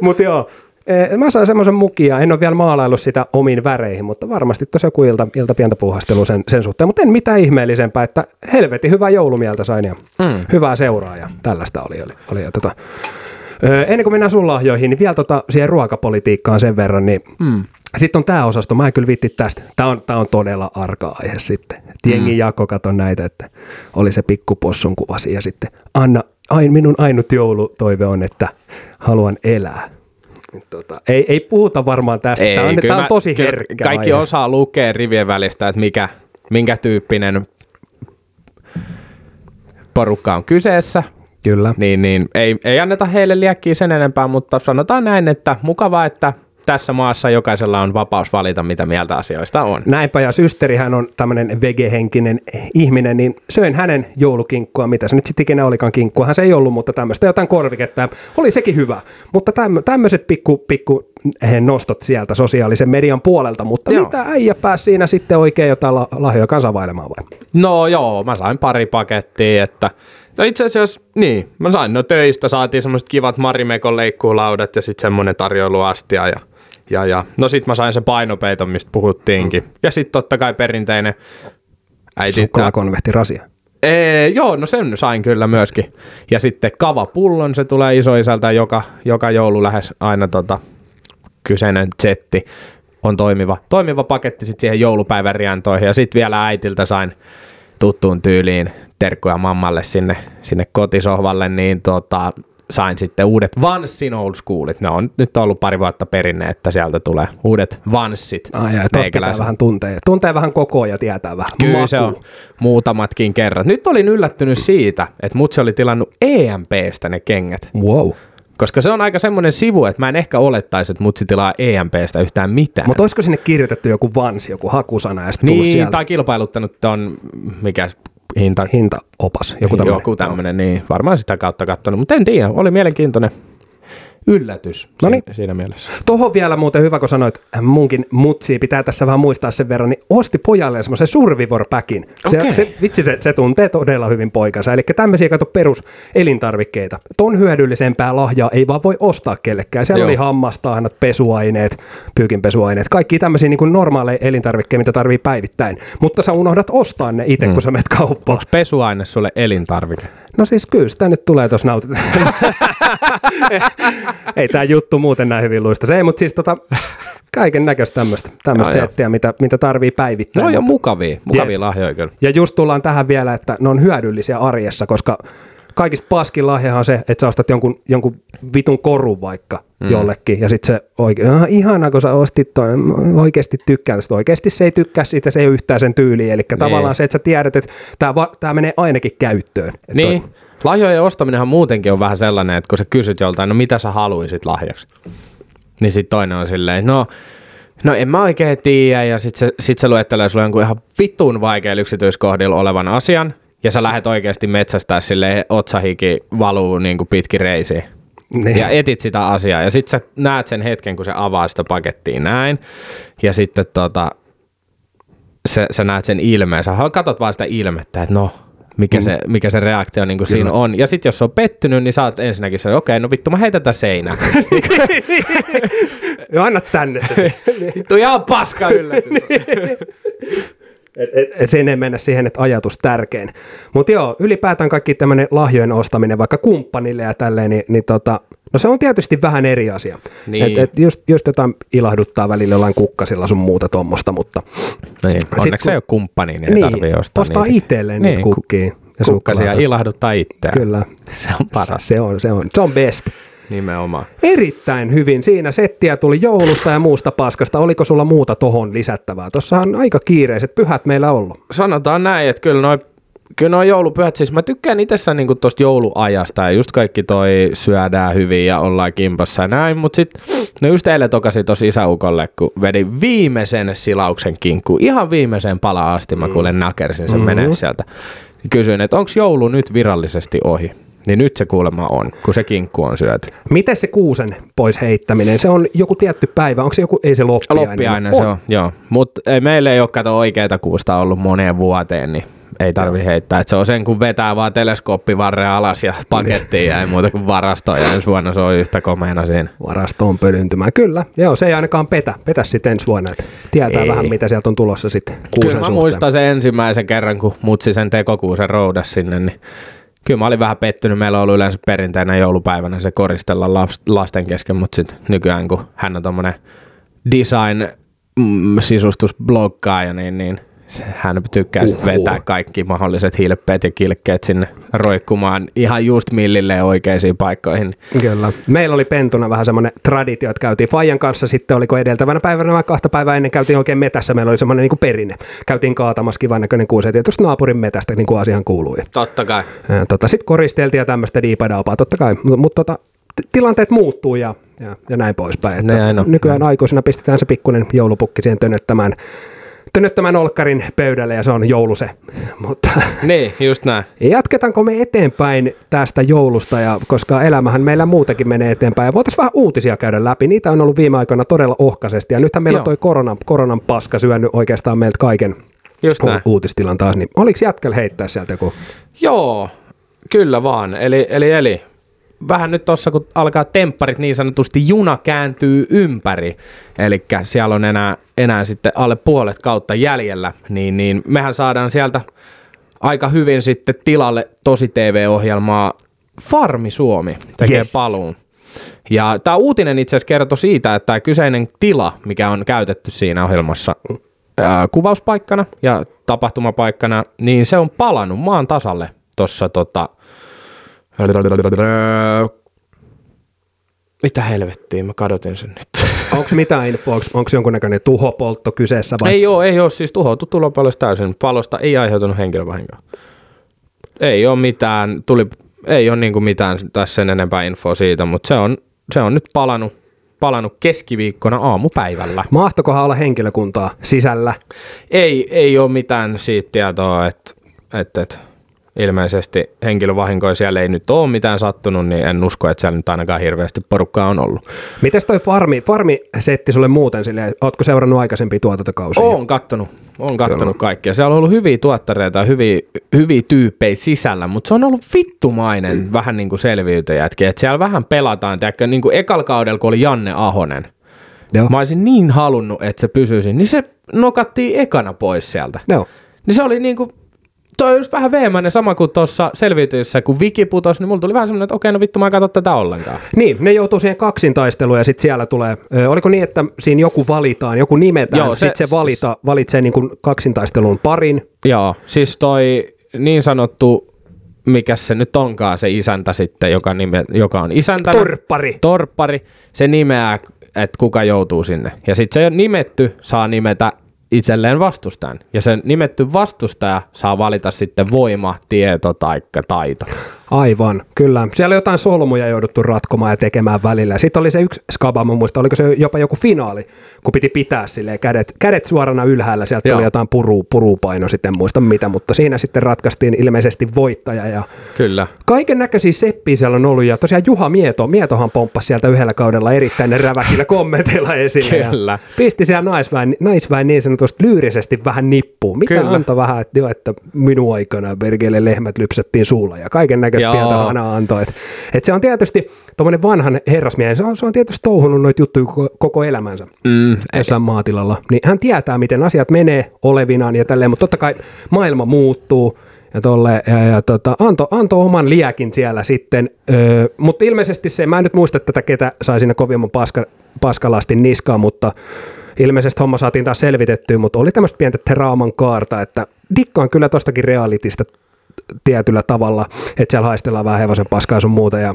Speaker 3: Mutta joo, eh, mä sain semmoisen mukia, en ole vielä maalaillut sitä omiin väreihin, mutta varmasti tuossa joku ilta, ilta pientä puuhastelua sen, sen suhteen. Mutta en mitään ihmeellisempää, että helvetin hyvää joulumieltä sain ja mm. hyvää seuraa ja tällaista oli. oli, oli ja tota, ö, ennen kuin mennään sun lahjoihin, niin vielä tota, siihen ruokapolitiikkaan sen verran, niin mm. sitten on tämä osasto, mä en kyllä vitti tästä. Tämä on, tää on todella arka aihe sitten. Et Jengi mm. jako, kato näitä, että oli se pikkupossun kuvasi ja sitten Anna, ain, minun ainut joulutoive on, että haluan elää. Tota, ei, ei puhuta varmaan tästä. Tämä on, tää on
Speaker 2: mä-
Speaker 3: tosi herkkä
Speaker 2: Kaikki
Speaker 3: aihe.
Speaker 2: osaa lukea rivien välistä, että mikä, minkä tyyppinen porukka on kyseessä.
Speaker 3: Kyllä.
Speaker 2: Niin, niin ei, ei anneta heille liekkiä sen enempää, mutta sanotaan näin, että mukavaa, että tässä maassa jokaisella on vapaus valita, mitä mieltä asioista on.
Speaker 3: Näinpä, ja systerihän on tämmöinen vegehenkinen ihminen, niin söin hänen joulukinkkua, mitä se nyt sitten ikinä olikaan kinkkua, se ei ollut, mutta tämmöistä jotain korviketta, oli sekin hyvä. Mutta tämmö, tämmöiset pikku, pikku eh, nostot sieltä sosiaalisen median puolelta, mutta
Speaker 2: Joo.
Speaker 3: mitä äijä pääsi siinä sitten oikein jotain la- lahjoja kansavailemaan vai?
Speaker 2: No joo, mä sain pari pakettia, että No itse asiassa, niin, mä sain no töistä, saatiin semmoiset kivat Marimekon leikkuulaudat ja sitten semmonen tarjoiluastia ja, ja, ja no sit mä sain sen painopeiton, mistä puhuttiinkin. Ja sitten totta kai perinteinen äiti,
Speaker 3: Suklaakonvehti rasia.
Speaker 2: Ee, joo, no sen sain kyllä myöskin. Ja sitten kavapullon, se tulee isoisältä joka, joka joulu lähes aina tota, kyseinen setti on toimiva, toimiva paketti sitten siihen joulupäivän riantoihin. Ja sitten vielä äitiltä sain tuttuun tyyliin terkkuja mammalle sinne, sinne kotisohvalle, niin tota, sain sitten uudet Vanssin old schoolit. Ne on nyt ollut pari vuotta perinne, että sieltä tulee uudet Vanssit.
Speaker 3: Ai, ja pitää vähän tuntee, tuntee vähän kokoa ja tietää vähän
Speaker 2: Kyllä se on muutamatkin kerrat. Nyt olin yllättynyt siitä, että mutsi oli tilannut EMPstä ne kengät.
Speaker 3: Wow.
Speaker 2: Koska se on aika semmoinen sivu, että mä en ehkä olettaisi, että mutsi tilaa EMPstä yhtään mitään.
Speaker 3: Mutta olisiko sinne kirjoitettu joku vansi, joku hakusana ja sitten
Speaker 2: niin,
Speaker 3: sieltä
Speaker 2: tai kilpailuttanut ton, mikä hinta,
Speaker 3: hintaopas, joku tämmöinen.
Speaker 2: joku tämmöinen, niin varmaan sitä kautta katsonut, mutta en tiedä, oli mielenkiintoinen yllätys
Speaker 3: Noniin.
Speaker 2: siinä, siinä mielessä.
Speaker 3: Tuohon vielä muuten hyvä, kun sanoit, äh, munkin mutsi pitää tässä vähän muistaa sen verran, niin osti pojalle semmoisen Survivor Packin. Se, se, vitsi, se, se, tuntee todella hyvin poikansa. Eli tämmöisiä kato perus elintarvikkeita. Ton hyödyllisempää lahjaa ei vaan voi ostaa kellekään. Siellä
Speaker 2: Joo.
Speaker 3: oli hammastahnat, pesuaineet, pyykinpesuaineet, kaikki tämmöisiä niin kuin normaaleja elintarvikkeita, mitä tarvii päivittäin. Mutta sä unohdat ostaa ne itse, mm. kun sä menet kauppaan.
Speaker 2: Onko pesuaine sulle elintarvike?
Speaker 3: No siis kyllä sitä nyt tulee tuossa nautit. <laughs> ei tämä juttu muuten näin hyvin luista. Se ei, mutta siis tota, kaiken näköistä tämmöistä, settiä, mitä, mitä tarvii päivittäin.
Speaker 2: No
Speaker 3: Mutta-
Speaker 2: mukavia, mukavia lahjoja kyllä.
Speaker 3: ja just tullaan tähän vielä, että ne on hyödyllisiä arjessa, koska kaikista paskin lahjahan on se, että sä ostat jonkun, jonkun vitun korun vaikka mm. jollekin, ja sitten se oikein, ah, ihana kun sä ostit toi, oikeasti tykkään tästä, oikeasti se ei tykkää siitä, se ei ole yhtään sen tyyliä, eli niin. tavallaan se, että sä tiedät, että tämä, tämä menee ainakin käyttöön.
Speaker 2: Niin, lahjojen ostaminenhan muutenkin on vähän sellainen, että kun sä kysyt joltain, no mitä sä haluaisit lahjaksi? Niin sitten toinen on silleen, no, no en mä oikein tiedä, ja sitten se, sit se luettelee sulle jonkun ihan vitun vaikealla yksityiskohdilla olevan asian, ja sä lähdet oikeasti metsästää silleen, otsahiki valuu niin kuin pitkin reisiin.
Speaker 3: Niin.
Speaker 2: Ja etit sitä asiaa, ja sitten sä näet sen hetken, kun se avaa sitä pakettia näin, ja sitten tota, sä, sä näet sen ilmeen, sä katot vaan sitä ilmettä, että no, mikä, mm. se, mikä se reaktio niin kuin siinä on. Ja sitten jos se on pettynyt, niin saat ensinnäkin se, okei, okay, no vittu mä heitän tätä seinään.
Speaker 3: Joo, <laughs> anna tänne
Speaker 2: se. <laughs> vittu ihan paska yllätys. <laughs>
Speaker 3: Et, et, mennä siihen, että ajatus tärkein. Mutta joo, ylipäätään kaikki tämmöinen lahjojen ostaminen vaikka kumppanille ja tälleen, niin, niin tota, no se on tietysti vähän eri asia. Niin. Et, et just, just jotain ilahduttaa välillä jollain kukkasilla sun muuta tuommoista, mutta...
Speaker 2: Niin, onneksi se ei ole kumppani, niin, niin tarvitse ostaa
Speaker 3: ostaa
Speaker 2: niitä.
Speaker 3: itselleen niin, niitä kukkia.
Speaker 2: Ja kukkasia ilahduttaa itseään.
Speaker 3: Kyllä.
Speaker 2: Se on paras.
Speaker 3: Se on, se on, se on best.
Speaker 2: Nimenomaan.
Speaker 3: Erittäin hyvin. Siinä settiä tuli joulusta ja muusta paskasta. Oliko sulla muuta tohon lisättävää? Tuossahan aika kiireiset pyhät meillä ollut.
Speaker 2: Sanotaan näin, että kyllä noin Kyllä nuo joulupyhät, siis mä tykkään itse niinku tuosta jouluajasta ja just kaikki toi syödään hyvin ja ollaan kimpassa ja näin, mutta sitten no just eilen tokasin tosi isäukolle, kun vedin viimeisen silauksen kinkku, ihan viimeisen pala asti mä kuulen nakersin sen mm-hmm. menee sieltä. Kysyin, että onko joulu nyt virallisesti ohi? Niin nyt se kuulemma on, kun se kinkku on syöty.
Speaker 3: Miten se kuusen pois heittäminen? Se on joku tietty päivä, onko se joku, ei se loppiainen?
Speaker 2: Loppiainen on. se on, joo. Mutta meillä ei ole kato oikeita kuusta ollut moneen vuoteen, niin ei tarvi heittää. Et se on sen, kun vetää vaan teleskooppivarre alas ja pakettiin ja ei muuta kuin varastoon. Ja ensi vuonna se on yhtä komeena siinä.
Speaker 3: Varastoon pölyntymään. Kyllä, joo, se ei ainakaan petä. Petä sitten ensi vuonna, että tietää ei. vähän mitä sieltä on tulossa sitten
Speaker 2: Kyllä mä suhteen. muistan sen ensimmäisen kerran, kun mutsi sen tekokuusen roudas sinne, niin kyllä mä olin vähän pettynyt. Meillä on ollut yleensä perinteinä joulupäivänä se koristella lasten kesken, mutta sitten nykyään kun hän on tommonen design mm, sisustusbloggaaja, niin, niin hän tykkää sitten vetää kaikki mahdolliset hilpeet ja kilkkeet sinne roikkumaan ihan just millille oikeisiin paikkoihin.
Speaker 3: Kyllä. Meillä oli pentuna vähän semmoinen traditio, että käytiin Fajan kanssa sitten, oliko edeltävänä päivänä vai kahta päivää ennen käytiin oikein metässä, meillä oli semmoinen niin perinne. Käytiin kaatamassa kivan näköinen kuusi, tietysti naapurin metästä, niin kuin asian kuului.
Speaker 2: Totta kai.
Speaker 3: Tota, sitten koristeltiin ja tämmöistä diipadaupaa, totta kai, mutta mut, tota, tilanteet muuttuu ja, ja, ja näin poispäin. Että näin nykyään aikuisena pistetään se pikkuinen joulupukki siihen tönöttämään tämän olkkarin pöydälle ja se on jouluse. <laughs> Mutta
Speaker 2: niin, just näin.
Speaker 3: Jatketaanko me eteenpäin tästä joulusta, ja koska elämähän meillä muutenkin menee eteenpäin. Ja voitaisiin vähän uutisia käydä läpi. Niitä on ollut viime aikoina todella ohkaisesti. Ja nythän meillä Joo. on toi koronan, koronan paska syönyt oikeastaan meiltä kaiken Just näin. uutistilan taas. Niin oliko jätkällä heittää sieltä joku?
Speaker 2: Joo, kyllä vaan. Eli, eli, eli vähän nyt tuossa, kun alkaa tempparit niin sanotusti, juna kääntyy ympäri, eli siellä on enää, enää sitten alle puolet kautta jäljellä, niin, niin mehän saadaan sieltä aika hyvin sitten tilalle tosi TV-ohjelmaa Farmi Suomi tekee yes. paluun. Ja tämä uutinen itse asiassa kertoi siitä, että tämä kyseinen tila, mikä on käytetty siinä ohjelmassa ää, kuvauspaikkana ja tapahtumapaikkana, niin se on palannut maan tasalle tuossa tota, mitä helvettiä, mä kadotin sen nyt. <laughs>
Speaker 3: Onko mitään infoa, onko jonkunnäköinen tuhopoltto kyseessä vai?
Speaker 2: Ei ole, ei ole, siis tuhoutu tulopalosta täysin. Palosta ei aiheutunut henkilövahinkoa. Ei ole mitään, tuli, ei ole niinku mitään tässä sen enempää infoa siitä, mutta se on, se on nyt palannut, palannut keskiviikkona aamupäivällä.
Speaker 3: Mahtokohan olla henkilökuntaa sisällä?
Speaker 2: Ei, ei ole mitään siitä tietoa, että et, et, ilmeisesti henkilövahinkoja siellä ei nyt ole mitään sattunut, niin en usko, että siellä nyt ainakaan hirveästi porukkaa on ollut.
Speaker 3: Mites toi farmi, farmi-setti sulle muuten sille, ootko seurannut aikaisempia tuotantokausia?
Speaker 2: Oon kattonut, oon kattonut kaikkia. Siellä on ollut hyviä tuottareita hyviä, hyviä tyyppejä sisällä, mutta se on ollut vittumainen mm. vähän niin kuin selviytyjätkin, että siellä vähän pelataan, tiedätkö, niin kuin ekal kaudella, kun oli Janne Ahonen, Joo. Mä olisin niin halunnut, että se pysyisi, niin se nokattiin ekana pois sieltä.
Speaker 3: Joo.
Speaker 2: Niin se oli niin kuin toi on just vähän veemäinen sama kuin tuossa selviytyessä, kun Viki putosi, niin mulla tuli vähän semmoinen, että okei, no vittu, mä en katso tätä ollenkaan.
Speaker 3: Niin, ne joutuu siihen kaksintaisteluun ja sitten siellä tulee, ö, oliko niin, että siinä joku valitaan, joku nimetään, Joo, se, sitten se valita, valitsee niin kuin kaksintaistelun parin.
Speaker 2: Joo, siis toi niin sanottu mikä se nyt onkaan se isäntä sitten, joka, nime, joka on isäntä.
Speaker 3: Torppari.
Speaker 2: Torppari. Se nimeää, että kuka joutuu sinne. Ja sitten se nimetty saa nimetä itselleen vastustajan. Ja sen nimetty vastustaja saa valita sitten voima, tieto tai taito.
Speaker 3: Aivan, kyllä. Siellä jotain solmuja jouduttu ratkomaan ja tekemään välillä. Sitten oli se yksi skaba, mun muista, oliko se jopa joku finaali, kun piti pitää silleen kädet, kädet suorana ylhäällä. Sieltä
Speaker 2: Joo.
Speaker 3: tuli jotain puru, purupaino, sitten en muista mitä, mutta siinä sitten ratkaistiin ilmeisesti voittaja. Ja
Speaker 2: Kyllä.
Speaker 3: kaiken näköisiä seppiä siellä on ollut. Ja tosiaan Juha Mieto, Mietohan pomppasi sieltä yhdellä kaudella erittäin räväkillä kommenteilla esille. ja
Speaker 2: Kyllä.
Speaker 3: Pisti siellä naisväen, naisväen niin sanotusti lyyrisesti vähän nippuun. Mikä
Speaker 2: Kyllä.
Speaker 3: antoi vähän, että, joo, että minun aikana perkele lehmät lypsettiin suulla ja kaiken näköistä
Speaker 2: Joo.
Speaker 3: pientä hanaa antoi. Et, et se on tietysti tuommoinen vanhan herrasmiehen, se on, se on tietysti touhunut noita juttuja koko, koko elämänsä
Speaker 2: Mm,
Speaker 3: jossain maatilalla. Niin hän tietää, miten asiat menee olevinaan ja tälleen, mutta totta kai maailma muuttuu ja, tolle, ja, ja tota, antoi anto oman liekin siellä sitten, öö, mutta ilmeisesti se, mä en nyt muista tätä, ketä sai sinne kovimman paska, paskalastin niskaan, mutta ilmeisesti homma saatiin taas selvitettyä, mutta oli tämmöistä pientä teraaman kaarta, että dikkaan kyllä tostakin realitista tietyllä tavalla, että siellä haistellaan vähän hevosen paskaa sun muuta. Ja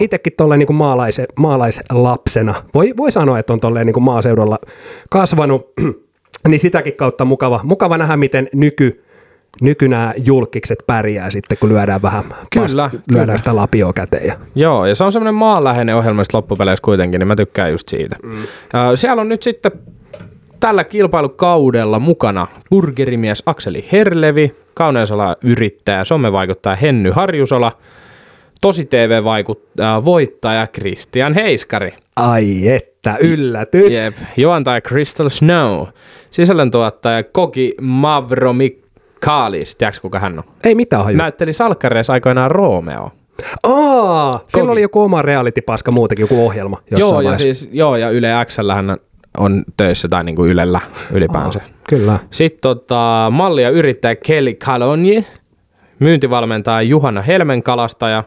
Speaker 3: itsekin tolleen niin maalaise, maalaislapsena, voi, voi sanoa, että on tolleen niin maaseudulla kasvanut, <clears throat> niin sitäkin kautta mukava, mukava nähdä, miten nyky, nykynä julkikset pärjää sitten, kun lyödään vähän
Speaker 2: Kyllä,
Speaker 3: lyödään
Speaker 2: kyllä.
Speaker 3: sitä lapioa käteen. Ja.
Speaker 2: Joo, ja se on semmoinen maanläheinen ohjelma loppupeleissä kuitenkin, niin mä tykkään just siitä. Mm. Siellä on nyt sitten tällä kilpailukaudella mukana burgerimies Akseli Herlevi, Kauneusala yrittäjä, somevaikuttaja Henny Harjusola, Tosi TV-vaikuttaja, voittaja Christian Heiskari.
Speaker 3: Ai että, yllätys.
Speaker 2: Jep, juontaja Crystal Snow, sisällöntuottaja Koki Mavromikalis, tiedätkö kuka hän on?
Speaker 3: Ei mitään haju.
Speaker 2: Näytteli salkkareissa aikoinaan Romeo.
Speaker 3: Aa, sillä
Speaker 2: Koki.
Speaker 3: oli joku oma reality-paska muutenkin, joku ohjelma jossain
Speaker 2: Joo, ja siis, joo, ja Yle X hän on töissä tai niinku Ylellä ylipäänsä.
Speaker 3: Aa, kyllä.
Speaker 2: Sitten tota, malli ja yrittäjä Kelly Kalonji, myyntivalmentaja Juhana Helmenkalastaja,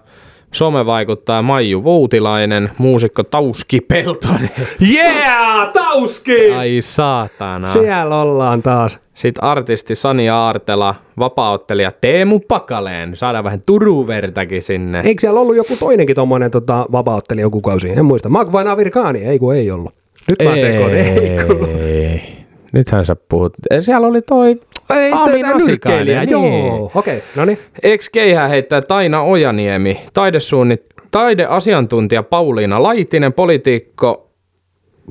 Speaker 2: somevaikuttaja Maiju Voutilainen, muusikko Tauski Peltonen. <laughs>
Speaker 3: Yeah, Tauski!
Speaker 2: Ai saatana.
Speaker 3: Siellä ollaan taas.
Speaker 2: Sitten artisti Sani Aartela, vapauttelija Teemu Pakaleen. Saadaan vähän turuvertakin sinne.
Speaker 3: Eikö siellä ollut joku toinenkin tommonen tota, vapauttelija joku kausi? En muista. Magvain Avirkaani, ei kun ei ollut. Nyt mä sekoitin. Ei.
Speaker 2: Ei. Nythän sä puhut. Siellä oli toi
Speaker 3: ei
Speaker 2: Aami Nasikainen, niin.
Speaker 3: joo. Okei, okay, no niin.
Speaker 2: Ex-keihää heittää Taina Ojaniemi, taidesuunnit, taideasiantuntija Pauliina Laitinen, poliitikko,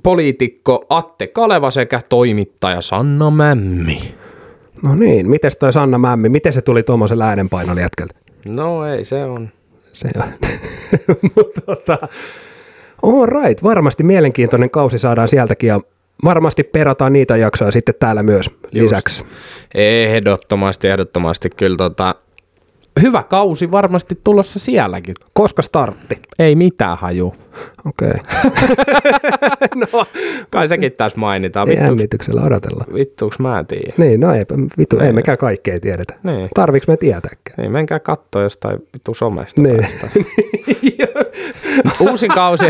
Speaker 2: poliitikko Atte Kaleva sekä toimittaja Sanna Mämmi.
Speaker 3: No niin, mites toi Sanna Mämmi, miten se tuli tuommoisen äänenpainolle jätkältä?
Speaker 2: No ei se on.
Speaker 3: Se on. <laughs> Mutta tota, all right, varmasti mielenkiintoinen kausi saadaan sieltäkin ja varmasti perataan niitä jaksoja sitten täällä myös lisäksi.
Speaker 2: Ehdottomasti, ehdottomasti kyllä tota, hyvä kausi varmasti tulossa sielläkin.
Speaker 3: Koska startti?
Speaker 2: Ei mitään haju.
Speaker 3: Okei, <laughs>
Speaker 2: no, kai sekin tässä mainitaan.
Speaker 3: okay.
Speaker 2: Vittu,
Speaker 3: jännityksellä odotellaan.
Speaker 2: vittuuks mä en tiedä.
Speaker 3: Niin, no eipä, vittu, ei
Speaker 2: Niin.
Speaker 3: mekään kaikkea tiedetä.
Speaker 2: Niin.
Speaker 3: Tarviiks me tietääkään?
Speaker 2: Niin, menkää kattoo jostain vittu somesta.
Speaker 3: Niin.
Speaker 2: tästä. <laughs> Uusin kausi,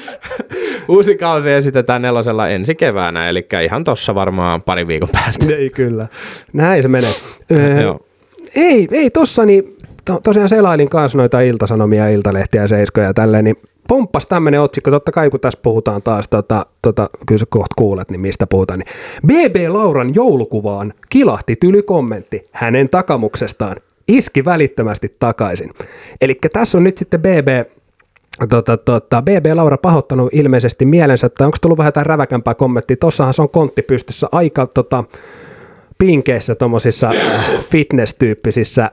Speaker 2: <laughs> uusi kausi esitetään nelosella ensi keväänä, eli ihan tossa varmaan pari viikon päästä.
Speaker 3: ei kyllä. Näin se menee. Öö,
Speaker 2: Joo.
Speaker 3: Ei, ei tossa, niin to, tosiaan selailin kanssa noita iltasanomia, iltalehtiä, seiskoja ja tälleen, niin pomppas tämmönen otsikko, totta kai kun tässä puhutaan taas, tota, tota, kyllä sä kohta kuulet, niin mistä puhutaan, niin BB Lauran joulukuvaan kilahti tyly kommentti hänen takamuksestaan, iski välittömästi takaisin. Eli tässä on nyt sitten BB Tota, tota, BB Laura pahoittanut ilmeisesti mielensä, että onko tullut vähän jotain räväkämpää kommenttia. Tossahan se on kontti pystyssä aika tota, pinkeissä tuommoisissa fitness-tyyppisissä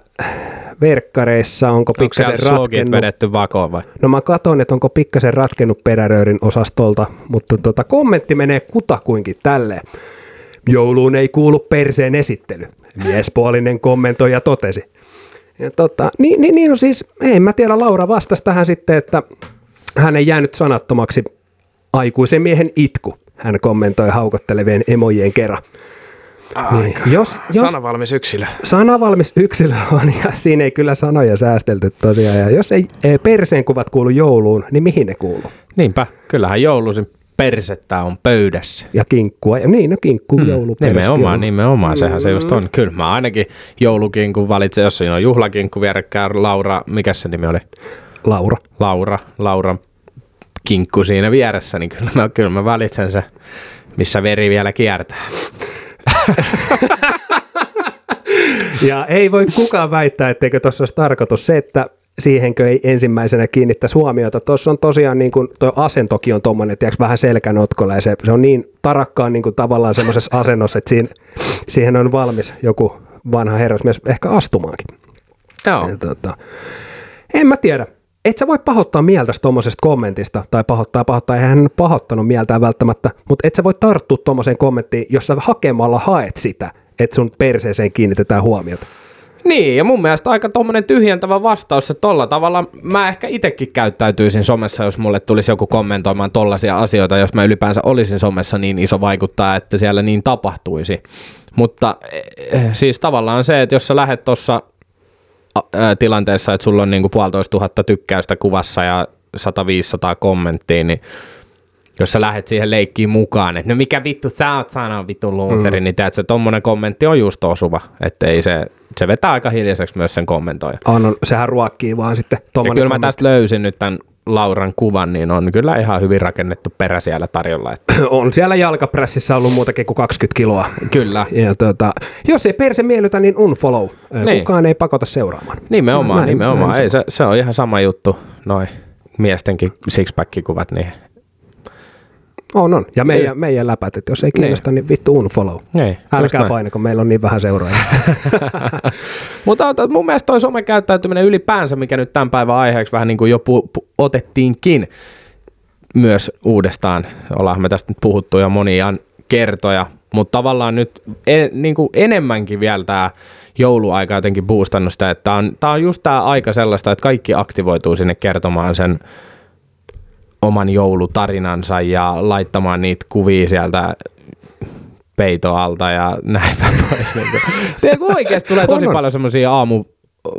Speaker 3: verkkareissa. Onko
Speaker 2: Onko
Speaker 3: pikkasen
Speaker 2: slogit
Speaker 3: ratkennut?
Speaker 2: vedetty vakoon vai?
Speaker 3: No mä katson, että onko pikkasen ratkennut peräröörin osastolta, mutta tota, kommentti menee kutakuinkin tälleen. Jouluun ei kuulu perseen esittely. Miespuolinen kommentoija totesi. Ja tota, niin, niin, niin no siis, ei mä tiedä, Laura vastasi tähän sitten, että hän ei jäänyt sanattomaksi aikuisen miehen itku. Hän kommentoi haukottelevien emojen kerran. Niin, jos, jos,
Speaker 2: Sanavalmis yksilö.
Speaker 3: Sanavalmis yksilö on ja siinä ei kyllä sanoja säästelty tosiaan. Ja jos ei ei perseen kuvat kuulu jouluun, niin mihin ne kuuluu?
Speaker 2: Niinpä, kyllähän jouluisin persettä on pöydässä.
Speaker 3: Ja kinkkua. Ja niin, no kinkku, mm, joulu,
Speaker 2: Nimenomaan, nimenomaan, sehän se just on. Kyllä mä ainakin joulukinkun valitsen, jos siinä on juhlakinkku vierekkäin, Laura, mikä se nimi oli?
Speaker 3: Laura.
Speaker 2: Laura, Laura kinkku siinä vieressä, niin kyllä mä, kyllä mä valitsen se, missä veri vielä kiertää.
Speaker 3: Ja ei voi kukaan väittää, etteikö tuossa olisi tarkoitus se, että siihenkö ei ensimmäisenä kiinnittäisi huomiota. Tuossa on tosiaan, niin kuin, tuo asentokin on tuommoinen, tiedätkö, vähän selkänotkolla ja se, se on niin tarakkaan niin kuin, tavallaan semmoisessa asennossa, että siihen, siihen on valmis joku vanha herrasmies ehkä astumaankin.
Speaker 2: Joo.
Speaker 3: Ja, tota, en mä tiedä. Et sä voi pahoittaa mieltä tuommoisesta kommentista, tai pahoittaa pahoittaa, eihän hän pahoittanut mieltään välttämättä, mutta et sä voi tarttua tuommoiseen kommenttiin, jos sä hakemalla haet sitä, että sun perseeseen kiinnitetään huomiota.
Speaker 2: Niin, ja mun mielestä aika tommonen tyhjentävä vastaus, että tolla tavalla mä ehkä itsekin käyttäytyisin somessa, jos mulle tulisi joku kommentoimaan tollaisia asioita, jos mä ylipäänsä olisin somessa niin iso vaikuttaa, että siellä niin tapahtuisi. Mutta eh, siis tavallaan se, että jos sä lähet tuossa tilanteessa, että sulla on niinku puolitoista tuhatta tykkäystä kuvassa ja 100-500 kommenttia, niin jos sä lähet siihen leikkiin mukaan, että no mikä vittu sä oot sana vittu luuseri, mm. niin teet, että tommonen kommentti on just osuva, että ei se, se vetää aika hiljaiseksi myös sen kommentoija.
Speaker 3: On, on, sehän ruokkii vaan sitten
Speaker 2: Ja kyllä mä tästä löysin nyt tämän Lauran kuvan, niin on kyllä ihan hyvin rakennettu perä siellä tarjolla. Että <clears throat>
Speaker 3: on siellä jalkaprässissä ollut muutakin kuin 20 kiloa.
Speaker 2: kyllä,
Speaker 3: Ja tota, jos ei perse miellytä, niin unfollow. Niin.
Speaker 2: Niin.
Speaker 3: Kukaan ei pakota seuraamaan.
Speaker 2: nimenomaan,
Speaker 3: Näin-
Speaker 2: nimenomaan.
Speaker 3: näin
Speaker 2: Ei,
Speaker 3: se
Speaker 2: se, se on ihan sama juttu, noin miestenkin sixpack-kuvat, niin
Speaker 3: On, on. Ja meidän, meidän läpät, että jos ei kiinnosta, niin, vittu unfollow.
Speaker 2: just
Speaker 3: Älkää
Speaker 2: näin.
Speaker 3: painako, meillä on niin vähän seuraajia. <laughs>
Speaker 2: Mutta mun mielestä toi somekäyttäytyminen ylipäänsä, mikä nyt tämän päivän aiheeksi vähän niin kuin jo pu- pu- otettiinkin myös uudestaan, ollaan me tästä nyt puhuttu jo monia kertoja, mutta tavallaan nyt en, niin kuin enemmänkin vielä tämä jouluaika jotenkin boostannut sitä, että tämä on, tää on just tämä aika sellaista, että kaikki aktivoituu sinne kertomaan sen oman joulutarinansa ja laittamaan niitä kuvia sieltä peitoalta ja <laughs> näin pois. Niin kuin. Tiedätkö, oikeasti tulee tosi
Speaker 3: On, on.
Speaker 2: paljon semmoisia aamu,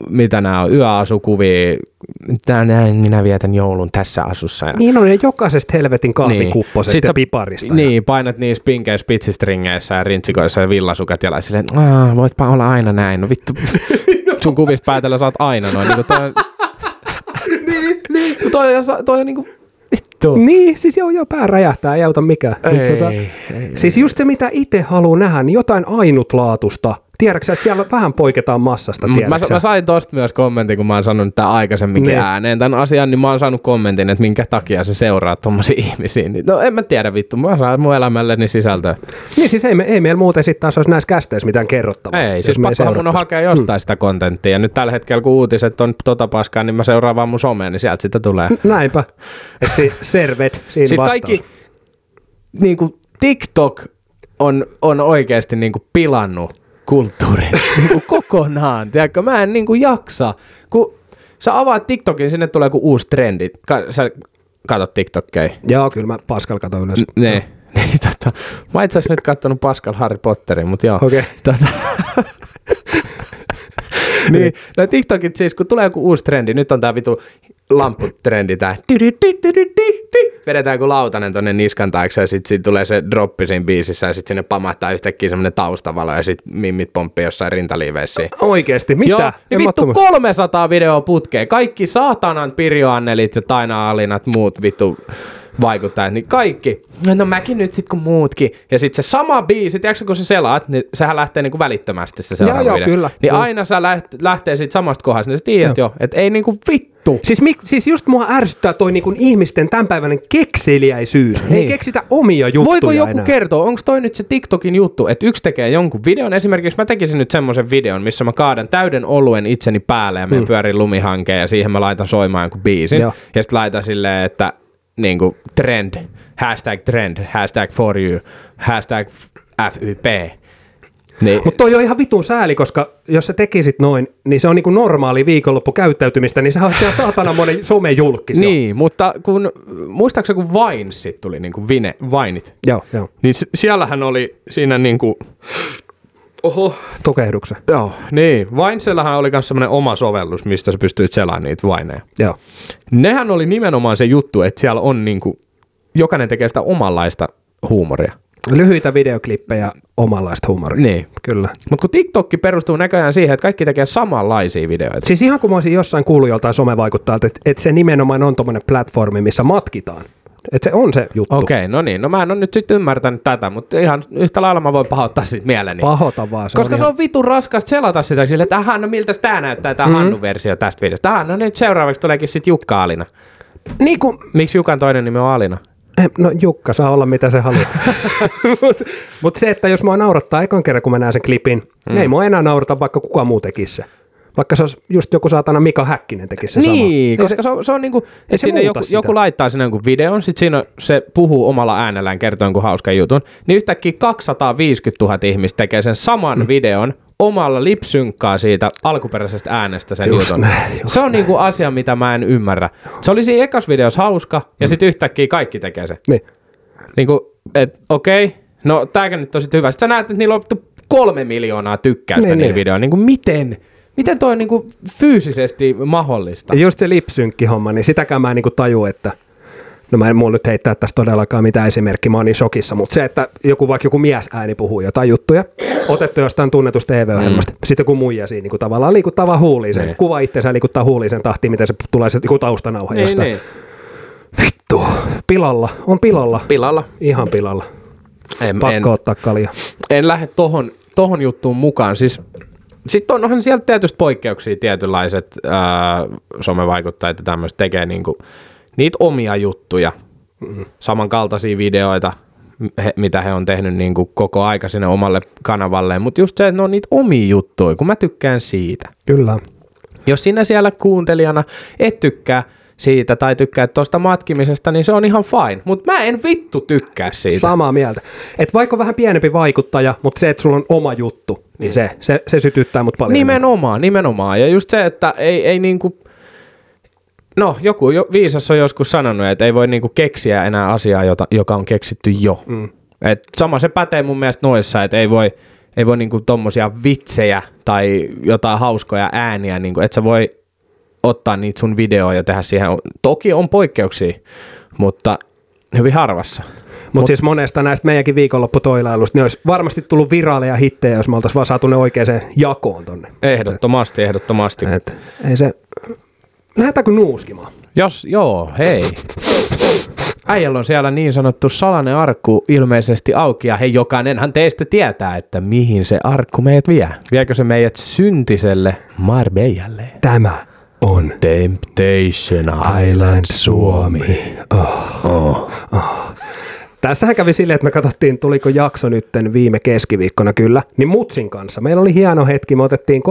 Speaker 2: mitä nämä on, yöasukuvia, näin, minä vietän joulun tässä asussa. Ja
Speaker 3: niin on, ja jokaisesta helvetin kahvikupposesta
Speaker 2: Sit
Speaker 3: ja
Speaker 2: sä-
Speaker 3: piparista.
Speaker 2: Niin, painat niissä pinkeissä pitsistringeissä ja rintsikoissa ja villasukat ja silleen, että "Aa, voitpa olla aina näin. No vittu, <laughs> sun kuvista päätellä saat aina noin. Niin toi, on- <laughs>
Speaker 3: niin, niin.
Speaker 2: Toi, on- toi on niinku, vittu.
Speaker 3: Niin, siis joo, joo, pää räjähtää, ei auta mikään.
Speaker 2: Ei,
Speaker 3: tota,
Speaker 2: ei,
Speaker 3: siis just se, mitä itse haluaa nähdä, niin jotain ainutlaatusta. Tiedätkö että siellä vähän poiketaan massasta,
Speaker 2: mä, mä, sain tosta myös kommentin, kun mä oon sanonut tämän aikaisemminkin
Speaker 3: Niin.
Speaker 2: ääneen tämän asian, niin mä oon saanut kommentin, että minkä takia se seuraa tommosia <laughs> ihmisiä. Niin, no en mä tiedä vittu, mä saan mun elämälleni sisältöä.
Speaker 3: Niin siis ei, me, ei meillä muuten sitten taas olisi näissä kästeissä mitään kerrottavaa.
Speaker 2: Ei, siis pakkohan mun on hakea jostain sitä kontenttia. Ja nyt tällä hetkellä, kun uutiset on tota paskaa, niin mä seuraan vaan mun someen, niin sieltä sitä tulee.
Speaker 3: Näinpä. Että si, servet siinä
Speaker 2: Sitten
Speaker 3: vastaus.
Speaker 2: kaikki, niin kuin TikTok on, on oikeasti niin kuin pilannut kulttuurin <laughs> niin kuin kokonaan. Tiedätkö, mä en niin kuin jaksa. Kun sä avaat TikTokin, sinne tulee joku uusi trendi. Ka- sä katot TikTokkeja.
Speaker 3: Joo, kyllä mä Pascal katon yleensä.
Speaker 2: Ne. <laughs> Niin, tota, mä itse asiassa nyt kattonut Pascal Harry Potterin, mutta joo.
Speaker 3: Okei. <laughs>
Speaker 2: Tota, niin, no TikTokit siis, kun tulee joku uusi trendi, nyt on tää vitu lampputrendi, tää vedetään joku lautanen tonne niskan taakse ja sit siitä tulee se droppi siinä biisissä ja sit sinne pamahtaa yhtäkkiä semmonen taustavalo ja sit mimmit pomppii jossain rintaliiveissä.
Speaker 3: Oikeesti, mitä?
Speaker 2: Joo, niin vittu
Speaker 3: oot-
Speaker 2: 300 videoa putkeen. Kaikki saatanan Pirjo Annelit ja Taina Alinat, muut vittu vaikuttajat, niin kaikki. No, mäkin nyt sit kun muutkin. Ja sit se sama biisi, tiedätkö kun sä selaat, niin sehän lähtee niinku välittömästi se seuraava
Speaker 3: joo,
Speaker 2: video.
Speaker 3: kyllä,
Speaker 2: Niin
Speaker 3: kyllä.
Speaker 2: aina sä läht, lähtee siitä samasta kohdasta, niin sä tiedät jo, että ei niinku vittu.
Speaker 3: Siis, mik, siis just mua ärsyttää toi niinku ihmisten tämänpäiväinen kekseliäisyys. Niin. Ei keksitä omia juttuja
Speaker 2: Voiko joku
Speaker 3: enää.
Speaker 2: kertoa, onko toi nyt se TikTokin juttu, että yksi tekee jonkun videon, esimerkiksi mä tekisin nyt semmoisen videon, missä mä kaadan täyden oluen itseni päälle ja menen mm. pyörin lumihankeen ja siihen mä laitan soimaan jonkun biisin.
Speaker 3: Joo.
Speaker 2: Ja sitten laitan silleen, että niinku trend, hashtag trend, hashtag for you, hashtag FYP. Niin,
Speaker 3: Mutta toi on ihan vitun sääli, koska jos sä tekisit noin, niin se on niinku normaali viikonloppukäyttäytymistä, niin se on ihan saatana monen somejulkki.
Speaker 2: niin, mutta kun, muistaakseni kun Vinesit tuli, niinku Vine, Vineit,
Speaker 3: Joo, joo.
Speaker 2: niin s- siellähän oli siinä niinku, oho,
Speaker 3: Tukehduksen.
Speaker 2: Joo, niin. Vinesellahan oli myös semmoinen oma sovellus, mistä sä pystyit selaamaan niitä vaineja.
Speaker 3: Joo.
Speaker 2: Nehän oli nimenomaan se juttu, että siellä on niinku, jokainen tekee sitä omanlaista huumoria.
Speaker 3: Lyhyitä videoklippejä, omanlaista huumoria.
Speaker 2: Niin.
Speaker 3: Kyllä.
Speaker 2: Mutta kun TikTokki perustuu näköjään siihen, että kaikki tekee samanlaisia videoita.
Speaker 3: Siis ihan kuin mä olisin jossain kuullut joltain somevaikuttajalta, että, että se nimenomaan on tommonen platformi, missä matkitaan Että se on se juttu.
Speaker 2: Okei, no niin. No mä en ole nyt sitten ymmärtänyt tätä, mutta ihan yhtä lailla mä voin pahoittaa siitä mieleni.
Speaker 3: Pahota vaan. Se
Speaker 2: Koska
Speaker 3: on
Speaker 2: se
Speaker 3: ihan...
Speaker 2: on vitun raskasta selata sitä sille, että ahaa, no miltä tää näyttää, tää mm. Hannun versio tästä videosta. Ahaa, no nyt seuraavaksi tuleekin sitten Jukka Alina.
Speaker 3: Niin kuin,
Speaker 2: Miksi Jukan toinen nimi on Alina?
Speaker 3: Eh, No Jukka saa olla mitä se haluaa. <laughs> Mutta mut se, että jos mua naurattaa ekan kerran, kun mä näen sen klipin, mm. niin ei mua enää naurata, vaikka kuka muu tekisi se. Vaikka se olisi just joku saatana Mika Häkkinen tekisi se sama.
Speaker 2: niin,
Speaker 3: Ei
Speaker 2: koska se, on, se on niinku, että
Speaker 3: se
Speaker 2: sinne
Speaker 3: muuta
Speaker 2: joku,
Speaker 3: sitä.
Speaker 2: joku laittaa sinne jonkun videon, sit siinä se puhuu omalla äänellään, kertoo jonkun hauskan jutun, niin yhtäkkiä 250 000 ihmistä tekee sen saman mm. videon omalla lipsynkkaa siitä alkuperäisestä äänestä sen
Speaker 3: Just
Speaker 2: jutun.
Speaker 3: näin, just
Speaker 2: se on niinku asia, mitä mä en ymmärrä. Se oli siinä ekas videossa hauska, ja sitten yhtäkkiä kaikki tekee se.
Speaker 3: Niin.
Speaker 2: Niinku, et okei, okay, no tääkä nyt on sit hyvä. Sitten sä näet, että niillä on kolme miljoonaa tykkäystä
Speaker 3: Niin,
Speaker 2: niillä
Speaker 3: niin.
Speaker 2: videoilla. Niinku miten? Miten toi on niinku fyysisesti mahdollista?
Speaker 3: Ja just se lipsynkki-homma, niin sitäkään mä en niinku taju, että No mä en mulla nyt heittää tästä todellakaan mitään esimerkkiä, mä oon niin shokissa, mutta se, että joku vaikka joku mies ääni puhuu jotain juttuja, otettu jostain tunnetusta TV-ohjelmasta, mm. sitten kun muija siinä niin kuin tavallaan liikuttaa vaan huuliin
Speaker 2: Niin.
Speaker 3: kuva itsensä liikuttaa huuliin sen tahtiin, miten se tulee se joku taustanauha
Speaker 2: Niin,
Speaker 3: jostain.
Speaker 2: niin.
Speaker 3: Vittu, pilalla, on pilalla,
Speaker 2: Pilalla.
Speaker 3: ihan pilalla.
Speaker 2: En,
Speaker 3: Pakko
Speaker 2: en,
Speaker 3: ottaa kalja.
Speaker 2: en lähde tohon, tohon juttuun mukaan. Siis, sitten on, onhan sieltä tietysti poikkeuksia tietynlaiset ää, somevaikuttajat ja tämmöiset tekee niinku, niitä omia juttuja, mm. samankaltaisia videoita, he, mitä he on tehnyt niinku koko aika sinne omalle kanavalleen. Mutta just se, että ne on niitä omia juttuja, kun mä tykkään siitä.
Speaker 3: Kyllä.
Speaker 2: Jos sinä siellä kuuntelijana et tykkää siitä tai tykkää tuosta matkimisesta, niin se on ihan fine. Mutta mä en vittu tykkää siitä.
Speaker 3: Samaa mieltä. Et vaikka vähän pienempi vaikuttaja, mutta se, että sulla on oma juttu, niin se, se, se sytyttää mut paljon. enemmän.
Speaker 2: Nimenomaan, nimenomaan. Ja just se, että ei, ei niinku... No, joku jo, viisas on joskus sanonut, että ei voi niinku keksiä enää asiaa, jota, joka on keksitty jo. Mm. Et sama se pätee mun mielestä noissa, että ei voi, ei voi niinku tommosia vitsejä tai jotain hauskoja ääniä, niinku, että sä voi ottaa niitä sun videoja ja tehdä siihen. Toki on poikkeuksia, mutta hyvin harvassa.
Speaker 3: Mutta siis monesta näistä meidänkin viikonlopputoilailusta, niin olisi varmasti tullut viraaleja hittejä, jos me oltaisiin vaan saatu ne oikeaan jakoon tonne.
Speaker 2: Ehdottomasti, ehdottomasti.
Speaker 3: Et, ei se... Lähdetäänkö nuuskimaan?
Speaker 2: Jos, joo, hei. Äijällä on siellä niin sanottu salainen arkku ilmeisesti auki, ja hei, jokainenhan teistä tietää, että mihin se arkku meidät vie. Viekö se meidät syntiselle Marbeijalle?
Speaker 3: Tämä on
Speaker 2: Temptation
Speaker 3: Island Suomi. Oh.
Speaker 2: Oh.
Speaker 3: Tässähän kävi silleen, että me katsottiin, tuliko jakso nytten viime keskiviikkona kyllä, niin Mutsin kanssa. Meillä oli hieno hetki, me otettiin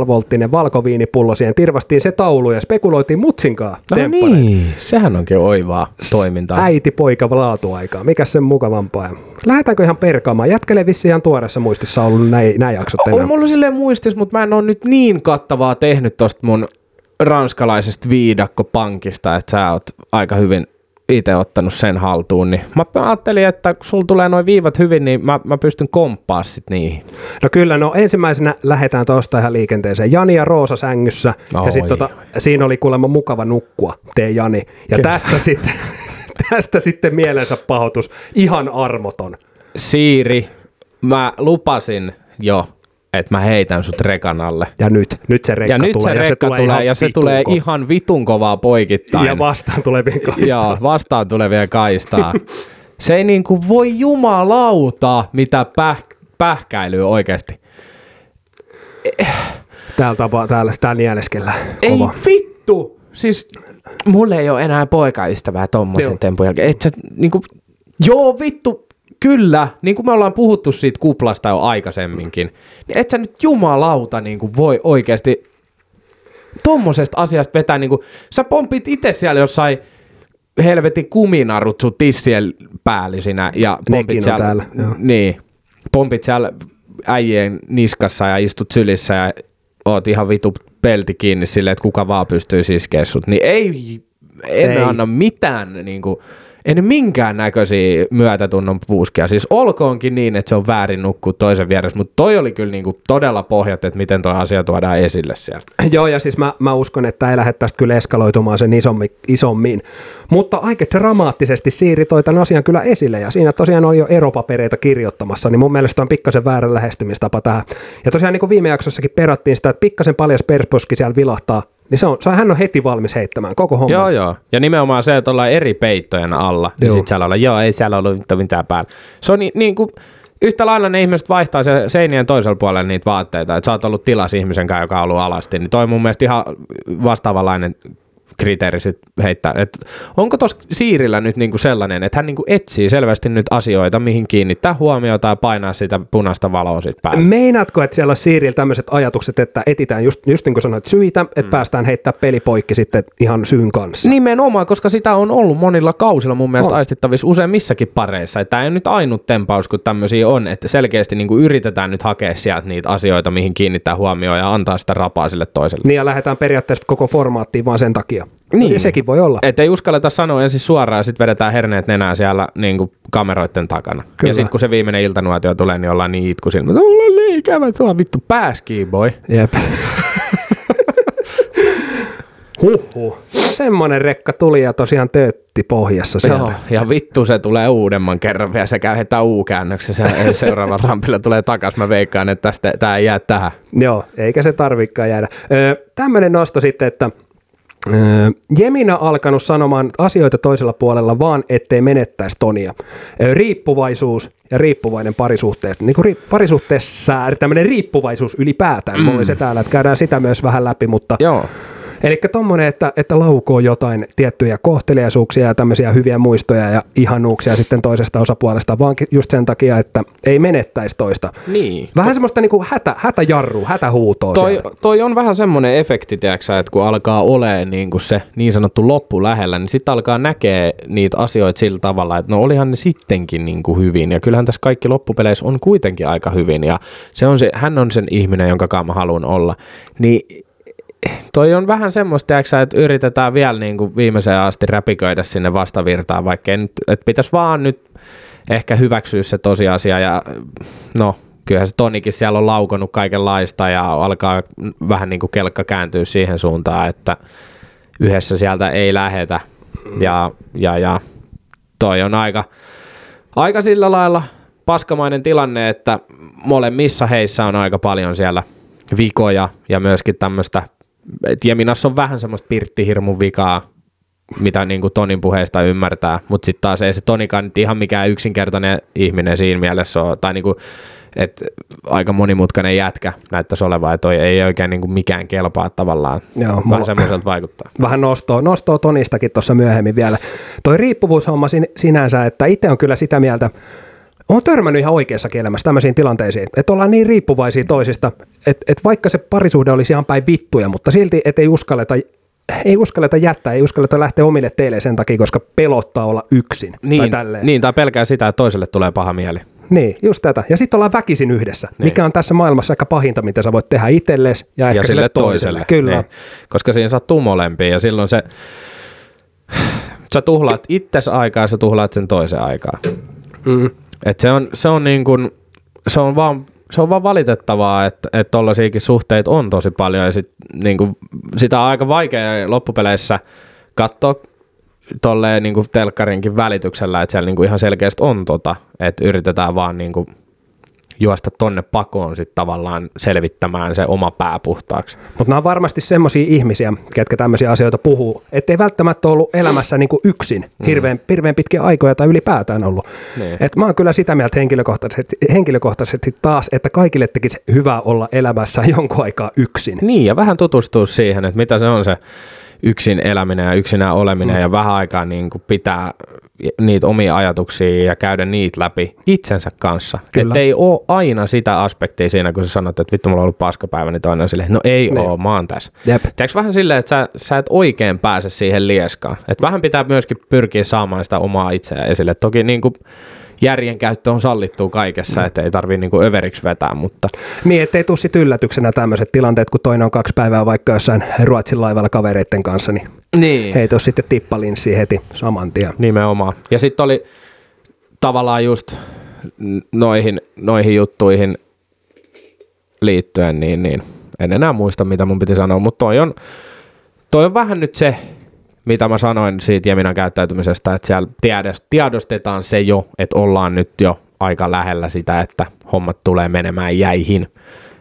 Speaker 3: 13,5 volttinen valkoviinipullo siihen, tirvastiin se taulu ja spekuloitiin Mutsinkaan.
Speaker 2: No niin, sehän onkin oivaa toimintaa.
Speaker 3: Äiti, poika, laatuaikaa. Mikä sen mukavampaa? Lähdetäänkö ihan perkaamaan? Jätkelee vissi ihan tuoreessa muistissa ollut näin, näin jaksot enää.
Speaker 2: On mulla silleen muistis, mutta mä en ole nyt niin kattavaa tehnyt tosta mun ranskalaisesta viidakkopankista, että sä oot aika hyvin itse ottanut sen haltuun, niin mä ajattelin, että kun sulla tulee noin viivat hyvin, niin mä, mä pystyn komppaa sit niihin.
Speaker 3: No kyllä, no ensimmäisenä lähdetään tuosta ihan liikenteeseen. Jani ja Roosa sängyssä.
Speaker 2: Oi,
Speaker 3: ja sitten tota, siinä oli kuulemma mukava nukkua, tee Jani. Ja
Speaker 2: Kyllä.
Speaker 3: tästä sitten, <laughs> tästä sitten mielensä pahoitus. Ihan armoton.
Speaker 2: Siiri, mä lupasin jo, että mä heitän sut rekan alle.
Speaker 3: Ja nyt, nyt se rekka
Speaker 2: Ja nyt
Speaker 3: tulee.
Speaker 2: se rekka tulee,
Speaker 3: ihan
Speaker 2: ja se tulee ihan vitun kovaa poikittain.
Speaker 3: Ja vastaan tulevien kaistaan.
Speaker 2: Joo, vastaan tulevia kaistaa. <laughs> se ei niinku voi jumalauta, mitä päh, pähkäilyä oikeasti.
Speaker 3: Täällä, tapa, täällä, täällä nieleskellään.
Speaker 2: Ei vittu! Siis mulle ei ole enää poikaystävää tommosen tempun jälkeen. Et sä, niinku, joo vittu, kyllä, niin kuin me ollaan puhuttu siitä kuplasta jo aikaisemminkin, niin et sä nyt jumalauta niin kuin voi oikeasti tommosesta asiasta vetää, niin kuin, sä pompit itse siellä jossain helvetin kuminarut sun tissien päällisinä ja pompit siellä,
Speaker 3: täällä, joo.
Speaker 2: niin, pompit siellä äijien niskassa ja istut sylissä ja oot ihan vitu pelti kiinni silleen, että kuka vaan pystyy iskeä sut, niin ei, en
Speaker 3: Ei.
Speaker 2: anna mitään niin kuin, en minkään näköisiä myötätunnon puuskia. Siis olkoonkin niin, että se on väärin nukkua toisen vieressä, mutta toi oli kyllä niinku todella pohjat, että miten toi asia tuodaan esille siellä. <clears throat>
Speaker 3: Joo, ja siis mä, mä uskon, että ei lähde tästä kyllä eskaloitumaan sen isommi, isommin. Mutta aika dramaattisesti Siiri toi tämän asian kyllä esille, ja siinä tosiaan oli jo eropapereita kirjoittamassa, niin mun mielestä on pikkasen väärä lähestymistapa tähän. Ja tosiaan niin kuin viime jaksossakin perattiin sitä, että pikkasen paljas persposki siellä vilahtaa, niin se on, se on, hän on heti valmis heittämään koko homman.
Speaker 2: Joo, joo. Ja nimenomaan se, että ollaan eri peittojen alla, niin
Speaker 3: Joo.
Speaker 2: sitten siellä ollaan, joo, ei siellä ollut mitään- mitään päällä. Se on niin, niin kuin, yhtä lailla ne ihmiset vaihtaa se seinien toisella puolella niitä vaatteita, että sä oot ollut tilas ihmisen kanssa, joka on ollut alasti, niin toi on mun mielestä ihan vastaavanlainen kriteeri sit heittää. Et onko tuossa Siirillä nyt niinku sellainen, että hän niinku etsii selvästi nyt asioita, mihin kiinnittää huomiota ja painaa sitä punaista valoa sit päälle?
Speaker 3: Meinaatko, että siellä on Siirillä tämmöiset ajatukset, että etitään just, just niin kuin sanoit syitä, että mm. päästään heittää peli poikki sitten ihan syyn kanssa?
Speaker 2: Nimenomaan, koska sitä on ollut monilla kausilla mun mielestä
Speaker 3: On.
Speaker 2: aistittavissa useimmissakin pareissa. Tämä ei ole nyt ainut tempaus, kun tämmöisiä on, että selkeästi niin kuin yritetään nyt hakea sieltä niitä asioita, mihin kiinnittää huomioon ja antaa sitä rapaa sille toiselle.
Speaker 3: Niin ja lähdetään periaatteessa koko formaattiin vaan sen takia.
Speaker 2: Niin.
Speaker 3: Ja sekin voi olla.
Speaker 2: Että ei uskalleta sanoa ensin suoraan ja sitten vedetään herneet nenään siellä niin kuin kameroiden takana.
Speaker 3: Kyllä.
Speaker 2: Ja sitten kun se viimeinen iltanuotio tulee, niin ollaan niin itkusilmä. Mulla on niin ikävä, tuo vittu pääskii, boy.
Speaker 3: Jep. <laughs> Huhhuh. Semmoinen rekka tuli ja tosiaan töötti pohjassa sieltä.
Speaker 2: Joo, ja vittu se tulee uudemman kerran vielä, se käy heti U-käännöksessä ja seuraavalla <laughs> rampilla tulee takas. Mä veikkaan, että tästä tämä ei jää tähän.
Speaker 3: Joo, eikä se tarvikaan jäädä. Öö, tämmöinen nosto sitten, että öö, Jemina alkanut sanomaan asioita toisella puolella vaan, ettei menettäisi Tonia. Öö, riippuvaisuus ja riippuvainen parisuhteessa. Niin kuin ri, parisuhteessa tämmöinen riippuvaisuus ylipäätään. Mm. Mulla oli se täällä, että käydään sitä myös vähän läpi, mutta
Speaker 2: Joo.
Speaker 3: Eli tommonen, että, että laukoo jotain tiettyjä kohteliaisuuksia ja tämmöisiä hyviä muistoja ja ihanuuksia sitten toisesta osapuolesta, vaan just sen takia, että ei menettäisi toista.
Speaker 2: Niin.
Speaker 3: Vähän semmoista niinku hätä, hätäjarru, hätähuutoa
Speaker 2: Toi,
Speaker 3: sieltä.
Speaker 2: toi on vähän semmoinen efekti, tiedätkö, että kun alkaa olemaan niin kuin se niin sanottu loppu lähellä, niin sitten alkaa näkee niitä asioita sillä tavalla, että no olihan ne sittenkin niin kuin hyvin. Ja kyllähän tässä kaikki loppupeleissä on kuitenkin aika hyvin. Ja se on se, hän on sen ihminen, jonka kanssa mä haluan olla. Niin toi on vähän semmoista, että yritetään vielä niin kuin viimeiseen asti räpiköidä sinne vastavirtaan, vaikka nyt, että pitäisi vaan nyt ehkä hyväksyä se tosiasia ja no kyllähän se Tonikin siellä on laukonut kaikenlaista ja alkaa vähän niin kuin kelkka kääntyä siihen suuntaan, että yhdessä sieltä ei lähetä. Ja, ja, ja toi on aika, aika sillä lailla paskamainen tilanne, että molemmissa heissä on aika paljon siellä vikoja ja myöskin tämmöistä, että Jeminassa on vähän semmoista pirttihirmun vikaa, mitä niin kuin Tonin puheesta ymmärtää, mutta sitten taas ei se Tonikaan nyt ihan mikään yksinkertainen ihminen siinä mielessä ole, tai niin kuin, että aika monimutkainen jätkä näyttäisi olevan, että ei oikein niin kuin mikään kelpaa tavallaan.
Speaker 3: Joo,
Speaker 2: Vähän
Speaker 3: mulla-
Speaker 2: semmoiselta vaikuttaa. <clears throat>
Speaker 3: Vähän nostoa, nostoa Tonistakin tuossa myöhemmin vielä. Toi riippuvuushomma sin, sinänsä, että itse on kyllä sitä mieltä, on törmännyt ihan oikeassakin elämässä tämmöisiin tilanteisiin, että ollaan niin riippuvaisia toisista, että, että vaikka se parisuhde olisi ihan päin vittuja, mutta silti, että ei uskalleta, ei uskalleta jättää, ei uskalleta lähteä omille teille sen takia, koska pelottaa olla yksin tai
Speaker 2: Niin,
Speaker 3: tälleen.
Speaker 2: niin, tai pelkää sitä, että toiselle tulee paha mieli.
Speaker 3: Niin, just tätä. Ja sitten ollaan väkisin yhdessä,
Speaker 2: Niin.
Speaker 3: mikä on tässä maailmassa aika pahinta, mitä sä voit tehdä itsellesi ja, ehkä
Speaker 2: ja sille toiselle.
Speaker 3: Kyllä.
Speaker 2: Niin. Koska siinä sattuu molempiin ja silloin se, sä tuhlaat itses aikaa ja sä tuhlaat sen toisen aikaa.
Speaker 3: Mm.
Speaker 2: Et se on, se on niin kuin, se on vaan se on vaan valitettavaa, että, tollaisiakin suhteita on tosi paljon. Ja sit, niin kuin, sitä on aika vaikea loppupeleissä katsoa tolleen niin kuin telkkarinkin välityksellä, että siellä niin kuin ihan selkeästi on tota, että yritetään vaan niin kuin juosta tonne pakoon sit tavallaan selvittämään se oma pää puhtaaksi.
Speaker 3: Mutta nämä on varmasti semmoisia ihmisiä, ketkä tämmöisiä asioita puhuu, ettei välttämättä ollut elämässä niinku yksin hirveän, hirveän pitkiä aikoja tai ylipäätään ollut.
Speaker 2: Niin.
Speaker 3: Et mä oon kyllä sitä mieltä henkilökohtaisesti, henkilökohtaisesti taas, että kaikille tekisi hyvä olla elämässä <laughs> jonkun aikaa yksin.
Speaker 2: Niin, ja vähän tutustua siihen, että mitä se on se yksin eläminen ja yksinään oleminen, mm. ja vähän aikaa niin kuin pitää niitä omia ajatuksia ja käydä niitä läpi itsensä kanssa. Että ei ole aina sitä aspektia siinä, kun sä sanot, että vittu, mulla on ollut paskapäivä, niin toinen on silleen, no ei
Speaker 3: Niin.
Speaker 2: oo, mä oon tässä.
Speaker 3: Jep.
Speaker 2: Tiedätkö vähän silleen, että sä, sä et oikein pääse siihen lieskaan. Että vähän pitää myöskin pyrkiä saamaan sitä omaa itseään esille. Toki niin kuin järjen käyttö on sallittua kaikessa, mm. että ei tarvii niin kuin överiksi vetää, mutta
Speaker 3: Niin, ettei tuu sit yllätyksenä tämmöiset tilanteet, kun toinen on kaksi päivää vaikka jossain Ruotsin laivalla kavereiden kanssa, niin
Speaker 2: niin.
Speaker 3: heitä sitten tippalinssiin heti saman tien.
Speaker 2: Nimenomaan. Ja sitten oli tavallaan just noihin, noihin juttuihin liittyen, niin, niin en enää muista, mitä mun piti sanoa, mutta toi on, toi on vähän nyt se, mitä mä sanoin siitä Jeminan käyttäytymisestä, että siellä tiedos- tiedostetaan se jo, että ollaan nyt jo aika lähellä sitä, että hommat tulee menemään jäihin.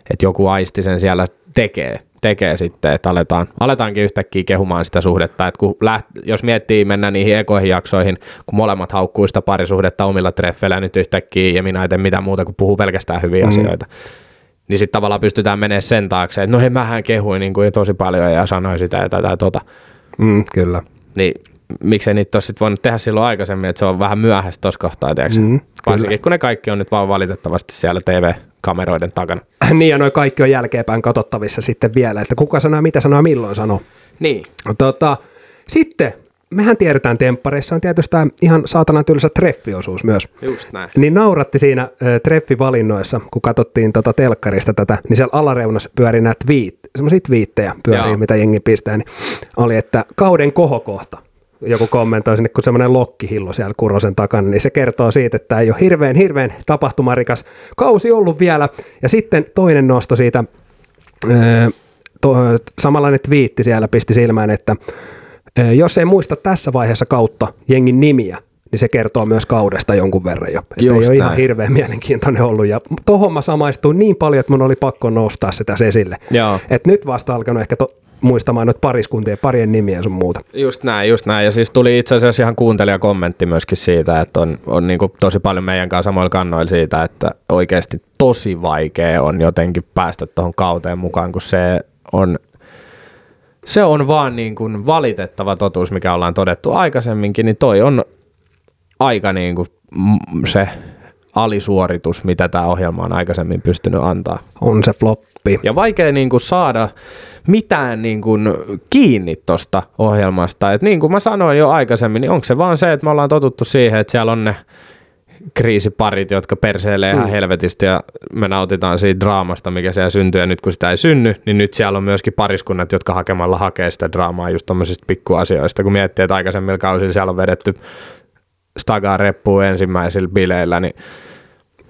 Speaker 2: että joku aisti sen siellä tekee, tekee sitten, että aletaan, aletaankin yhtäkkiä kehumaan sitä suhdetta, että kun läht, jos miettii mennä niihin ekoihin jaksoihin, kun molemmat haukkuu sitä parisuhdetta omilla treffeillä nyt yhtäkkiä ja minä en mitään muuta kuin puhuu pelkästään hyviä mm. asioita, niin sitten tavallaan pystytään menemään sen taakse, että no hei mähän kehuin niin kuin tosi paljon ja sanoin sitä ja tätä ja tota.
Speaker 3: Mm, kyllä.
Speaker 2: Niin miksei niitä olisi voinut tehdä silloin aikaisemmin, että se on vähän myöhäistä tuossa kohtaa, tiedätkö?
Speaker 3: Mm,
Speaker 2: Varsinkin
Speaker 3: kyllä.
Speaker 2: kun ne kaikki on nyt vaan valitettavasti siellä TV-kameroiden takana. <clears throat>
Speaker 3: niin ja noi kaikki on jälkeenpäin katsottavissa sitten vielä, että kuka sanoo mitä sanoo milloin sanoo.
Speaker 2: Niin.
Speaker 3: Tota, sitten, mehän tiedetään temppareissa on tietysti tämä ihan saatanan tylsä treffiosuus myös.
Speaker 2: Just näin.
Speaker 3: Niin nauratti siinä ö, treffivalinnoissa, kun katsottiin tota telkkarista tätä, niin siellä alareunassa pyöri nämä tweet, semmoisia twiittejä pyörii,
Speaker 2: Joo.
Speaker 3: mitä jengi pistää, niin oli, että kauden kohokohta. Joku kommentoi sinne, kun semmoinen lokkihillo siellä Kurosen takana, niin se kertoo siitä, että ei ole hirveän, hirveän tapahtumarikas kausi ollut vielä. Ja sitten toinen nosto siitä, ö, to, samanlainen twiitti siellä pisti silmään, että jos ei muista tässä vaiheessa kautta jengin nimiä, niin se kertoo myös kaudesta jonkun verran jo. Että ei ole ihan
Speaker 2: näin.
Speaker 3: hirveän mielenkiintoinen ollut. Ja tohon mä samaistuin niin paljon, että mun oli pakko nostaa sitä esille.
Speaker 2: Joo.
Speaker 3: Et nyt vasta alkanut ehkä to, muistamaan noita pariskuntien parien nimiä sun muuta.
Speaker 2: Just näin, just näin. Ja siis tuli itse asiassa ihan kuuntelijakommentti myöskin siitä, että on, on niin tosi paljon meidän kanssa samoilla kannoilla siitä, että oikeasti tosi vaikea on jotenkin päästä tuohon kauteen mukaan, kun se on, se on vaan niin kuin valitettava totuus, mikä ollaan todettu aikaisemminkin, niin toi on aika niin kuin se alisuoritus, mitä tämä ohjelma on aikaisemmin pystynyt antaa.
Speaker 3: On se floppi.
Speaker 2: Ja vaikea niin kuin saada mitään niin kuin kiinni tuosta ohjelmasta. Et niin kuin mä sanoin jo aikaisemmin, niin onko se vaan se, että me ollaan totuttu siihen, että siellä on ne kriisiparit, jotka perseilee ihan
Speaker 3: Mm.
Speaker 2: helvetisti ja me nautitaan siitä draamasta, mikä siellä syntyy ja nyt kun sitä ei synny, niin nyt siellä on myöskin pariskunnat, jotka hakemalla hakee sitä draamaa just tommosista pikkuasioista, kun miettii, että aikaisemmilla kausilla siellä on vedetty stagaa reppuun ensimmäisillä bileillä, niin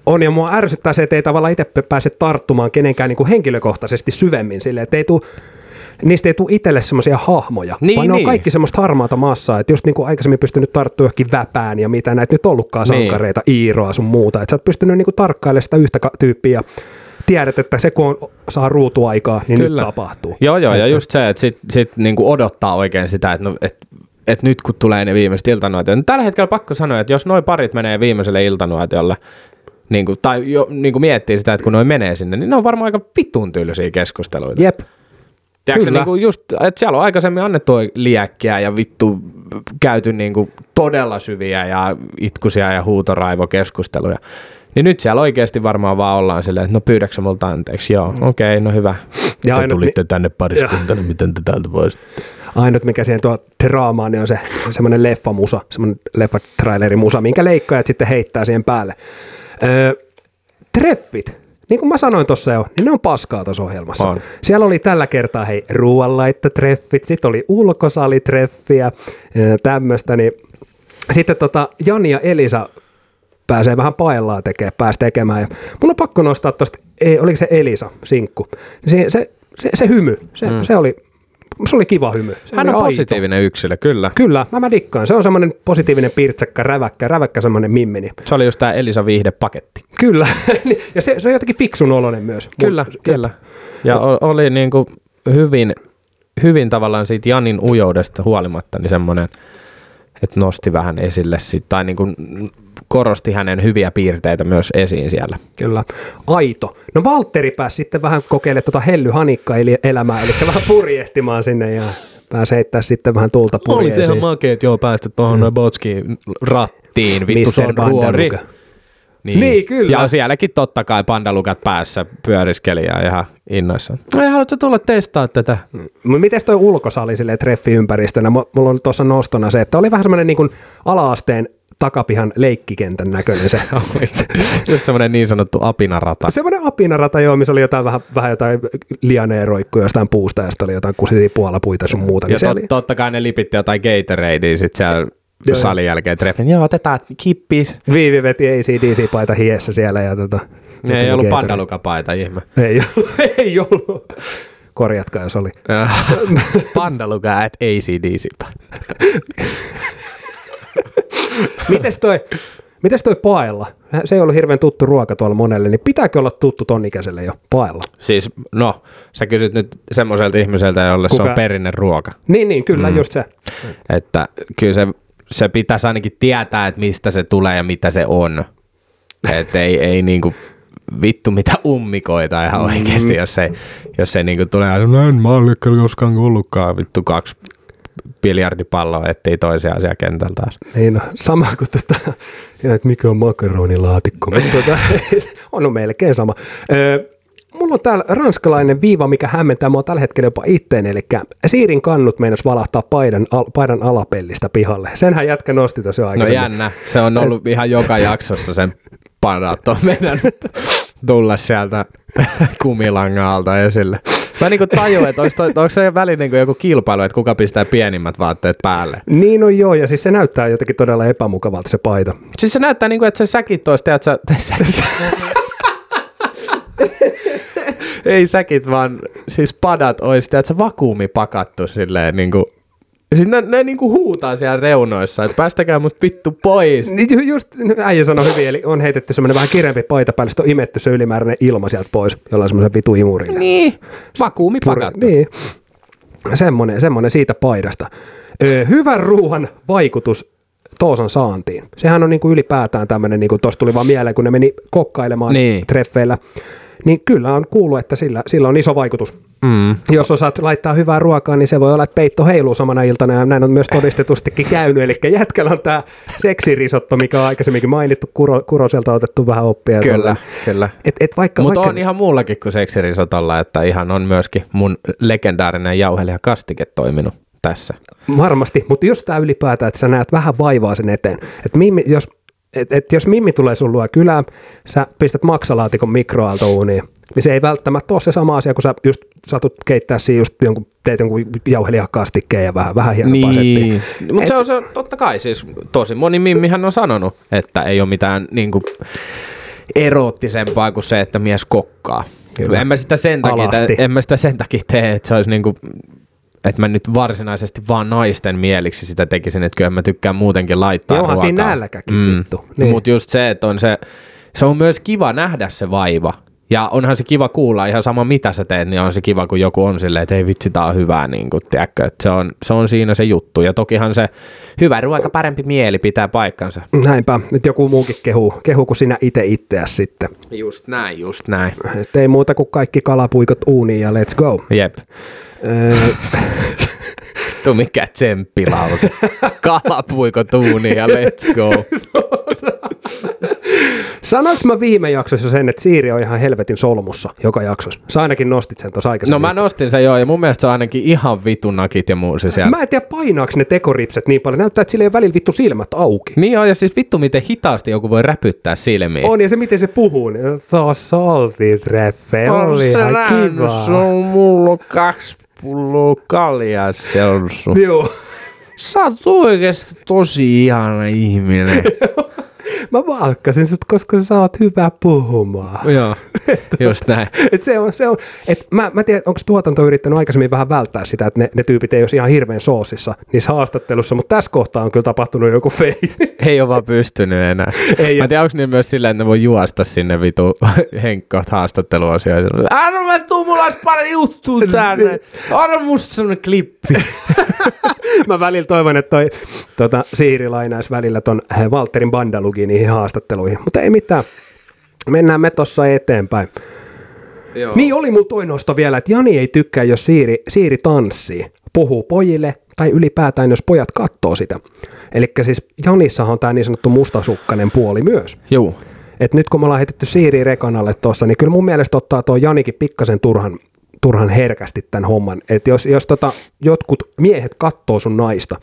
Speaker 3: On, ja mua ärsyttää se, että ei tavallaan itse pääse tarttumaan kenenkään niin kuin henkilökohtaisesti syvemmin sille, että ei tuu, niistä ei tule itselle semmoisia hahmoja,
Speaker 2: Niin,
Speaker 3: vaan ne on
Speaker 2: niin.
Speaker 3: kaikki semmoista harmaata massaa, että just niin kuin aikaisemmin pystynyt tarttumaan johonkin väpään ja mitä näitä nyt ollutkaan
Speaker 2: Niin.
Speaker 3: sankareita, Iiroa sun muuta, että sä oot pystynyt niin kuin tarkkailemaan sitä yhtä tyyppiä ja tiedät, että se kun on, saa ruutuaikaa, niin
Speaker 2: Kyllä.
Speaker 3: nyt tapahtuu.
Speaker 2: Joo, joo, ja just se, että sit, sit niinku odottaa oikein sitä, että no, et, et nyt kun tulee ne viimeiset iltanuotiot. niin Tällä hetkellä pakko sanoa, että jos noi parit menee viimeiselle iltanuotiolle, niin kuin, tai jo, niin kuin miettii sitä, että kun noi menee sinne, niin ne on varmaan aika vitun tylsiä keskusteluita.
Speaker 3: Jep,
Speaker 2: Tiedätkö, niin kuin just, että siellä on aikaisemmin annettu liäkkiä ja vittu käyty niin kuin todella syviä ja itkusia ja huutoraivokeskusteluja. Niin nyt siellä oikeasti varmaan vaan ollaan silleen, että no pyydätkö sä multa anteeksi? Joo, okei, okay, no hyvä.
Speaker 3: Ja
Speaker 2: Te tulitte tänne pariskunta, niin miten te täältä voisitte?
Speaker 3: ainut mikä siihen tuo draamaan, niin on se semmoinen leffamusa, semmoinen leffatrailerimusa, minkä leikkaajat sitten heittää siihen päälle. Öö, treffit, niin kuin mä sanoin tuossa jo, niin ne on paskaa tuossa ohjelmassa.
Speaker 2: On.
Speaker 3: Siellä oli tällä kertaa hei ruoanlaittotreffit, sitten oli ulkosalitreffiä, tämmöistä, niin sitten tota Jani ja Elisa pääsee vähän paellaa tekemään, pääsi tekemään. Ja mulla on pakko nostaa tuosta, oliko se Elisa, sinkku, se, se, se, se hymy, se, mm. se, oli, se oli kiva hymy. Se
Speaker 2: Hän on
Speaker 3: aito.
Speaker 2: positiivinen yksilö, kyllä.
Speaker 3: Kyllä, mä, mä dikkaan. Se on semmoinen positiivinen pirtsäkkä, räväkkä, räväkkä semmoinen mimmini.
Speaker 2: Se oli just tämä Elisa Viihde-paketti.
Speaker 3: Kyllä, <laughs> ja se, se on jotenkin fiksun oloinen myös.
Speaker 2: Kyllä,
Speaker 3: Mut-
Speaker 2: kyllä. Ja o- oli niin kuin hyvin, hyvin tavallaan siitä Janin ujoudesta huolimatta niin semmoinen, että nosti vähän esille sit, tai niin kuin korosti hänen hyviä piirteitä myös esiin siellä.
Speaker 3: Kyllä, aito. No Valtteri pääsi sitten vähän kokeilemaan tuota hellyhanikka eli elämää, eli vähän purjehtimaan sinne ja pääsi heittää sitten vähän tulta purjeisiin.
Speaker 2: makeet, joo, päästä tuohon mm. Botskiin rattiin, vittu se on ruori.
Speaker 3: Vandeluka. Niin, kyllä.
Speaker 2: Ja sielläkin totta kai pandalukat päässä pyöriskeli ja ihan innoissaan. Ei, haluatko tulla testaa tätä?
Speaker 3: Mut Miten toi ulkosali silleen treffiympäristönä? Mu- Mulla on tuossa nostona se, että oli vähän semmoinen niin ala-asteen takapihan leikkikentän näköinen se. <laughs>
Speaker 2: Just semmoinen niin sanottu apinarata.
Speaker 3: semmoinen apinarata, joo, missä oli jotain vähän, vähän jotain lianeen roikkuja jostain puusta ja sitten oli jotain kusisia puolapuita sun muuta.
Speaker 2: Ja
Speaker 3: Niin se
Speaker 2: tot,
Speaker 3: oli,
Speaker 2: totta kai ne lipitti jotain Gatoradea sit siellä
Speaker 3: Joo.
Speaker 2: salin jälkeen treffin. Joo, otetaan kippis.
Speaker 3: Viivi veti ACDC-paita hiessä siellä ja tota,
Speaker 2: Ne ei ollut pandalukapaita, ihme.
Speaker 3: Ei <laughs> ei ollut. Korjatkaa, jos oli. <laughs>
Speaker 2: Pandaluka at ACDC.
Speaker 3: Mites toi, Mites toi paella? Se ei ollut hirveän tuttu ruoka tuolla monelle, niin pitääkö olla tuttu ton ikäiselle jo paella?
Speaker 2: Siis, no, sä kysyt nyt semmoiselta ihmiseltä, jolle Kuka? se on perinne ruoka.
Speaker 3: Niin, niin, kyllä, mm. just se.
Speaker 2: Että kyllä se, se pitäisi ainakin tietää, että mistä se tulee ja mitä se on. Että ei, ei niinku vittu mitä ummikoita ihan mm. oikeasti, jos ei, jos ei niinku tule, no en mä ole koskaan kuullutkaan, vittu kaksi biljardipalloa ettei toisiaan siellä kentällä taas.
Speaker 3: Niin, no, sama kuin tätä, että mikä on makaronilaatikko, mutta tota, <laughs> on no, melkein sama. Öö, mulla on täällä ranskalainen viiva, mikä hämmentää mua tällä hetkellä jopa itteen, eli Siirin kannut meinas valahtaa paidan, al, paidan alapellistä pihalle. Senhän jätkä nosti tässä jo
Speaker 2: No jännä, se on ollut ihan joka jaksossa sen padat on meidän <laughs> tulla sieltä <laughs> kumilangalta esille. Mä niinku tajuin, että onko, onko se väli niinku joku kilpailu, että kuka pistää pienimmät vaatteet päälle.
Speaker 3: Niin on joo, ja siis se näyttää jotenkin todella epämukavalta se paita.
Speaker 2: Siis se näyttää niinku, että se säkit olisi, että sä... <laughs> Ei säkit, vaan siis padat olisi, että se vakuumi pakattu silleen niinku Siis ne, ne niinku huutaa siellä reunoissa, että päästäkää mut vittu pois.
Speaker 3: Niin just äijä sanoi hyvin, eli on heitetty semmoinen vähän kirempi paita päälle, on imetty se ylimääräinen ilma sieltä pois, jollain semmoisen vitu imurilla.
Speaker 2: Niin, vakuumi pakattu.
Speaker 3: Niin, semmoinen, semmoinen siitä paidasta. Öö, hyvän ruuan vaikutus Toosan saantiin. Sehän on niin kuin ylipäätään tämmöinen, niin kuin tuossa tuli vaan mieleen, kun ne meni kokkailemaan niin. treffeillä niin kyllä on kuullut, että sillä, sillä on iso vaikutus. Mm. Jos osaat laittaa hyvää ruokaa, niin se voi olla, että peitto heiluu samana iltana, ja näin on myös todistetustikin käynyt. Eli jätkällä on tämä seksirisotto, mikä on aikaisemminkin mainittu, Kuro, Kuroselta otettu vähän oppia.
Speaker 2: Kyllä, tuolla. kyllä. Et, et vaikka, Mutta vaikka... on ihan muullakin kuin seksirisotolla, että ihan on myöskin mun legendaarinen jauhelija kastike toiminut tässä.
Speaker 3: Varmasti, mutta jos tämä ylipäätään, että sä näet vähän vaivaa sen eteen, että jos et, et jos Mimmi tulee sun luo kylään, sä pistät maksalaatikon mikroaaltouuniin, niin se ei välttämättä ole se sama asia, kun sä just satut keittää siinä just jonkun, teet jonkun ja vähän, vähän hienompaa
Speaker 2: niin. Mutta se on se, totta kai siis tosi moni Mimmihän on sanonut, että ei ole mitään niin kuin, eroottisempaa kuin se, että mies kokkaa. Kyllä. En mä sitä sen takia, en mä sitä sen takia tee, että se olisi niin kuin että mä nyt varsinaisesti vaan naisten mieliksi sitä tekisin, että kyllä mä tykkään muutenkin laittaa
Speaker 3: Johan ruokaa. siinä nälkäkin mm. vittu.
Speaker 2: Niin. Mutta just se, että on se, se on myös kiva nähdä se vaiva. Ja onhan se kiva kuulla ihan sama mitä sä teet, niin on se kiva, kun joku on silleen, että ei vitsi, tää on hyvää, niin kuin, tiedätkö, että se on, se on siinä se juttu. Ja tokihan se hyvä ruoka, parempi mieli pitää paikkansa.
Speaker 3: Näinpä, nyt joku muukin kehu, kehu kuin sinä itse itseäsi sitten.
Speaker 2: Just näin, just näin.
Speaker 3: Et ei muuta kuin kaikki kalapuikot uuniin ja let's go.
Speaker 2: Jep. Vittu <laughs> mikä tsemppilause. Kalapuiko tuuni ja let's go.
Speaker 3: Sanoinko mä viime jaksossa sen, että Siiri on ihan helvetin solmussa joka jaksossa? Sä ainakin nostit sen tuossa aikaisemmin.
Speaker 2: No mä nostin sen joo, ja mun mielestä se on ainakin ihan vitun nakit ja muu se siellä.
Speaker 3: Mä en tiedä painaako ne tekoripset niin paljon. Näyttää, että sillä ei ole välillä vittu silmät auki.
Speaker 2: Niin joo, ja siis vittu miten hitaasti joku voi räpyttää silmiin.
Speaker 3: On, ja se miten se puhuu. Niin, Tuossa oltiin treffe, oli ihan kiva.
Speaker 2: Se on mulla kaksi pulloa kaljaa selsu.
Speaker 3: Joo.
Speaker 2: Sä oot oikeesti tosi ihana ihminen. <laughs>
Speaker 3: Mä valkkasin sut, koska sä oot hyvä puhumaan.
Speaker 2: Joo, <laughs> just näin.
Speaker 3: et se on, se on, et mä, mä tiedän, onko tuotanto yrittänyt aikaisemmin vähän välttää sitä, että ne, ne tyypit ei olisi ihan hirveän soosissa niissä haastattelussa, mutta tässä kohtaa on kyllä tapahtunut joku fei. <laughs>
Speaker 2: ei ole vaan pystynyt enää. Ei, mä tiedän, onko niin myös silleen, että ne voi juosta sinne vitu <laughs> henkkoht haastatteluosioon. Anna mä tuu, mulla olisi pari juttua tänne. Anna musta semmonen klippi.
Speaker 3: mä välillä toivon, että toi tota, Siiri lainaisi välillä ton Walterin Bandalugin niihin haastatteluihin. Mutta ei mitään. Mennään me tossa eteenpäin. Joo. Niin oli mulla toi nosto vielä, että Jani ei tykkää, jos Siiri, Siiri tanssii, puhuu pojille tai ylipäätään, jos pojat katsoo sitä. Eli siis Janissahan on tämä niin sanottu mustasukkainen puoli myös.
Speaker 2: Joo.
Speaker 3: Et nyt kun me ollaan heitetty Siiri rekanalle tuossa, niin kyllä mun mielestä ottaa tuo Janikin pikkasen turhan turhan herkästi tämän homman. Että jos, jos tota, jotkut miehet kattoo sun naista,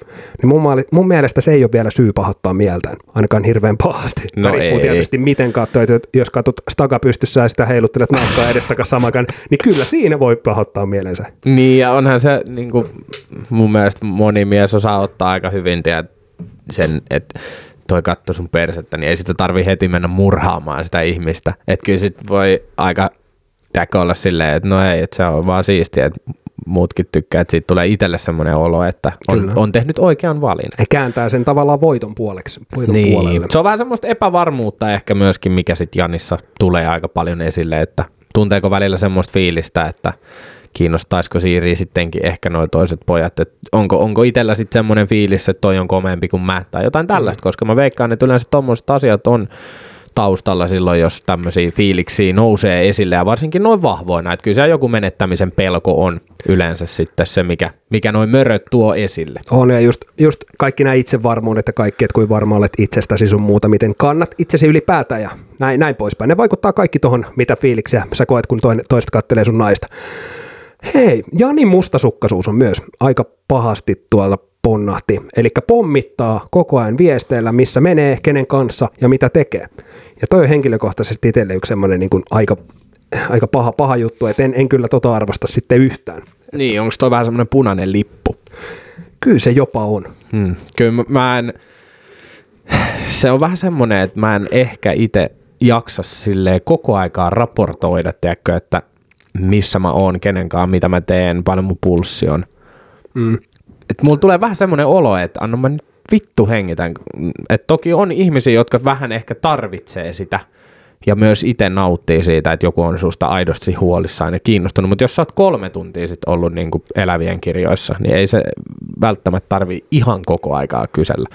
Speaker 3: niin mun, maali, mun mielestä se ei ole vielä syy pahoittaa mieltään, ainakaan hirveän pahasti. No riippuu tietysti miten katsoo, että jos katsot staga pystyssä ja sitä heiluttelet nahkaa edestakas samakan, niin kyllä siinä voi pahoittaa mielensä.
Speaker 2: Niin ja onhan se niin kuin, mun mielestä moni mies osaa ottaa aika hyvin tiedä, sen, että toi katto sun persettä, niin ei sitä tarvi heti mennä murhaamaan sitä ihmistä. Että kyllä sit voi aika pitääkö olla silleen, että no ei, että se on vaan siistiä, että muutkin tykkää, että siitä tulee itselle semmoinen olo, että on,
Speaker 3: Kyllä.
Speaker 2: on tehnyt oikean valinnan.
Speaker 3: He kääntää sen tavallaan voiton puoleksi, voiton
Speaker 2: Niin,
Speaker 3: puolelle.
Speaker 2: se on vähän semmoista epävarmuutta ehkä myöskin, mikä sitten Janissa tulee aika paljon esille, että tunteeko välillä semmoista fiilistä, että kiinnostaisiko Siiri sittenkin ehkä nuo toiset pojat, että onko, onko itsellä sitten semmoinen fiilis, että toi on komeampi kuin mä tai jotain tällaista, koska mä veikkaan, että yleensä tuommoiset asiat on taustalla silloin, jos tämmöisiä fiiliksiä nousee esille ja varsinkin noin vahvoina, että kyllä se joku menettämisen pelko on yleensä sitten se, mikä, mikä noin möröt tuo esille.
Speaker 3: On ja just, just kaikki nämä itsevarmuudet ja kaikki, että kuin varma olet itsestäsi sun muuta, miten kannat itsesi ylipäätään ja näin, näin poispäin. Ne vaikuttaa kaikki tuohon, mitä fiiliksiä sä koet, kun toinen, toista kattelee sun naista. Hei, Jani mustasukkaisuus on myös aika pahasti tuolla ponnahti. Eli pommittaa koko ajan viesteillä, missä menee, kenen kanssa ja mitä tekee. Ja toi on henkilökohtaisesti itselle yksi semmoinen niin aika, aika paha, paha juttu, että en, en kyllä tota arvosta sitten yhtään.
Speaker 2: Niin, onko toi vähän semmoinen punainen lippu?
Speaker 3: Kyllä se jopa on.
Speaker 2: Hmm. Kyllä mä, mä en, se on vähän semmoinen, että mä en ehkä itse jaksa silleen koko aikaa raportoida, tiedätkö, että missä mä oon, kenenkaan, mitä mä teen, paljon mun pulssi on.
Speaker 3: Mm.
Speaker 2: Et mulla tulee vähän semmoinen olo, että anna mä nyt vittu hengitän. Et toki on ihmisiä, jotka vähän ehkä tarvitsee sitä ja myös itse nauttii siitä, että joku on susta aidosti huolissaan ja kiinnostunut. Mutta jos sä oot kolme tuntia sitten ollut niin kuin elävien kirjoissa, niin ei se välttämättä tarvi ihan koko aikaa kysellä.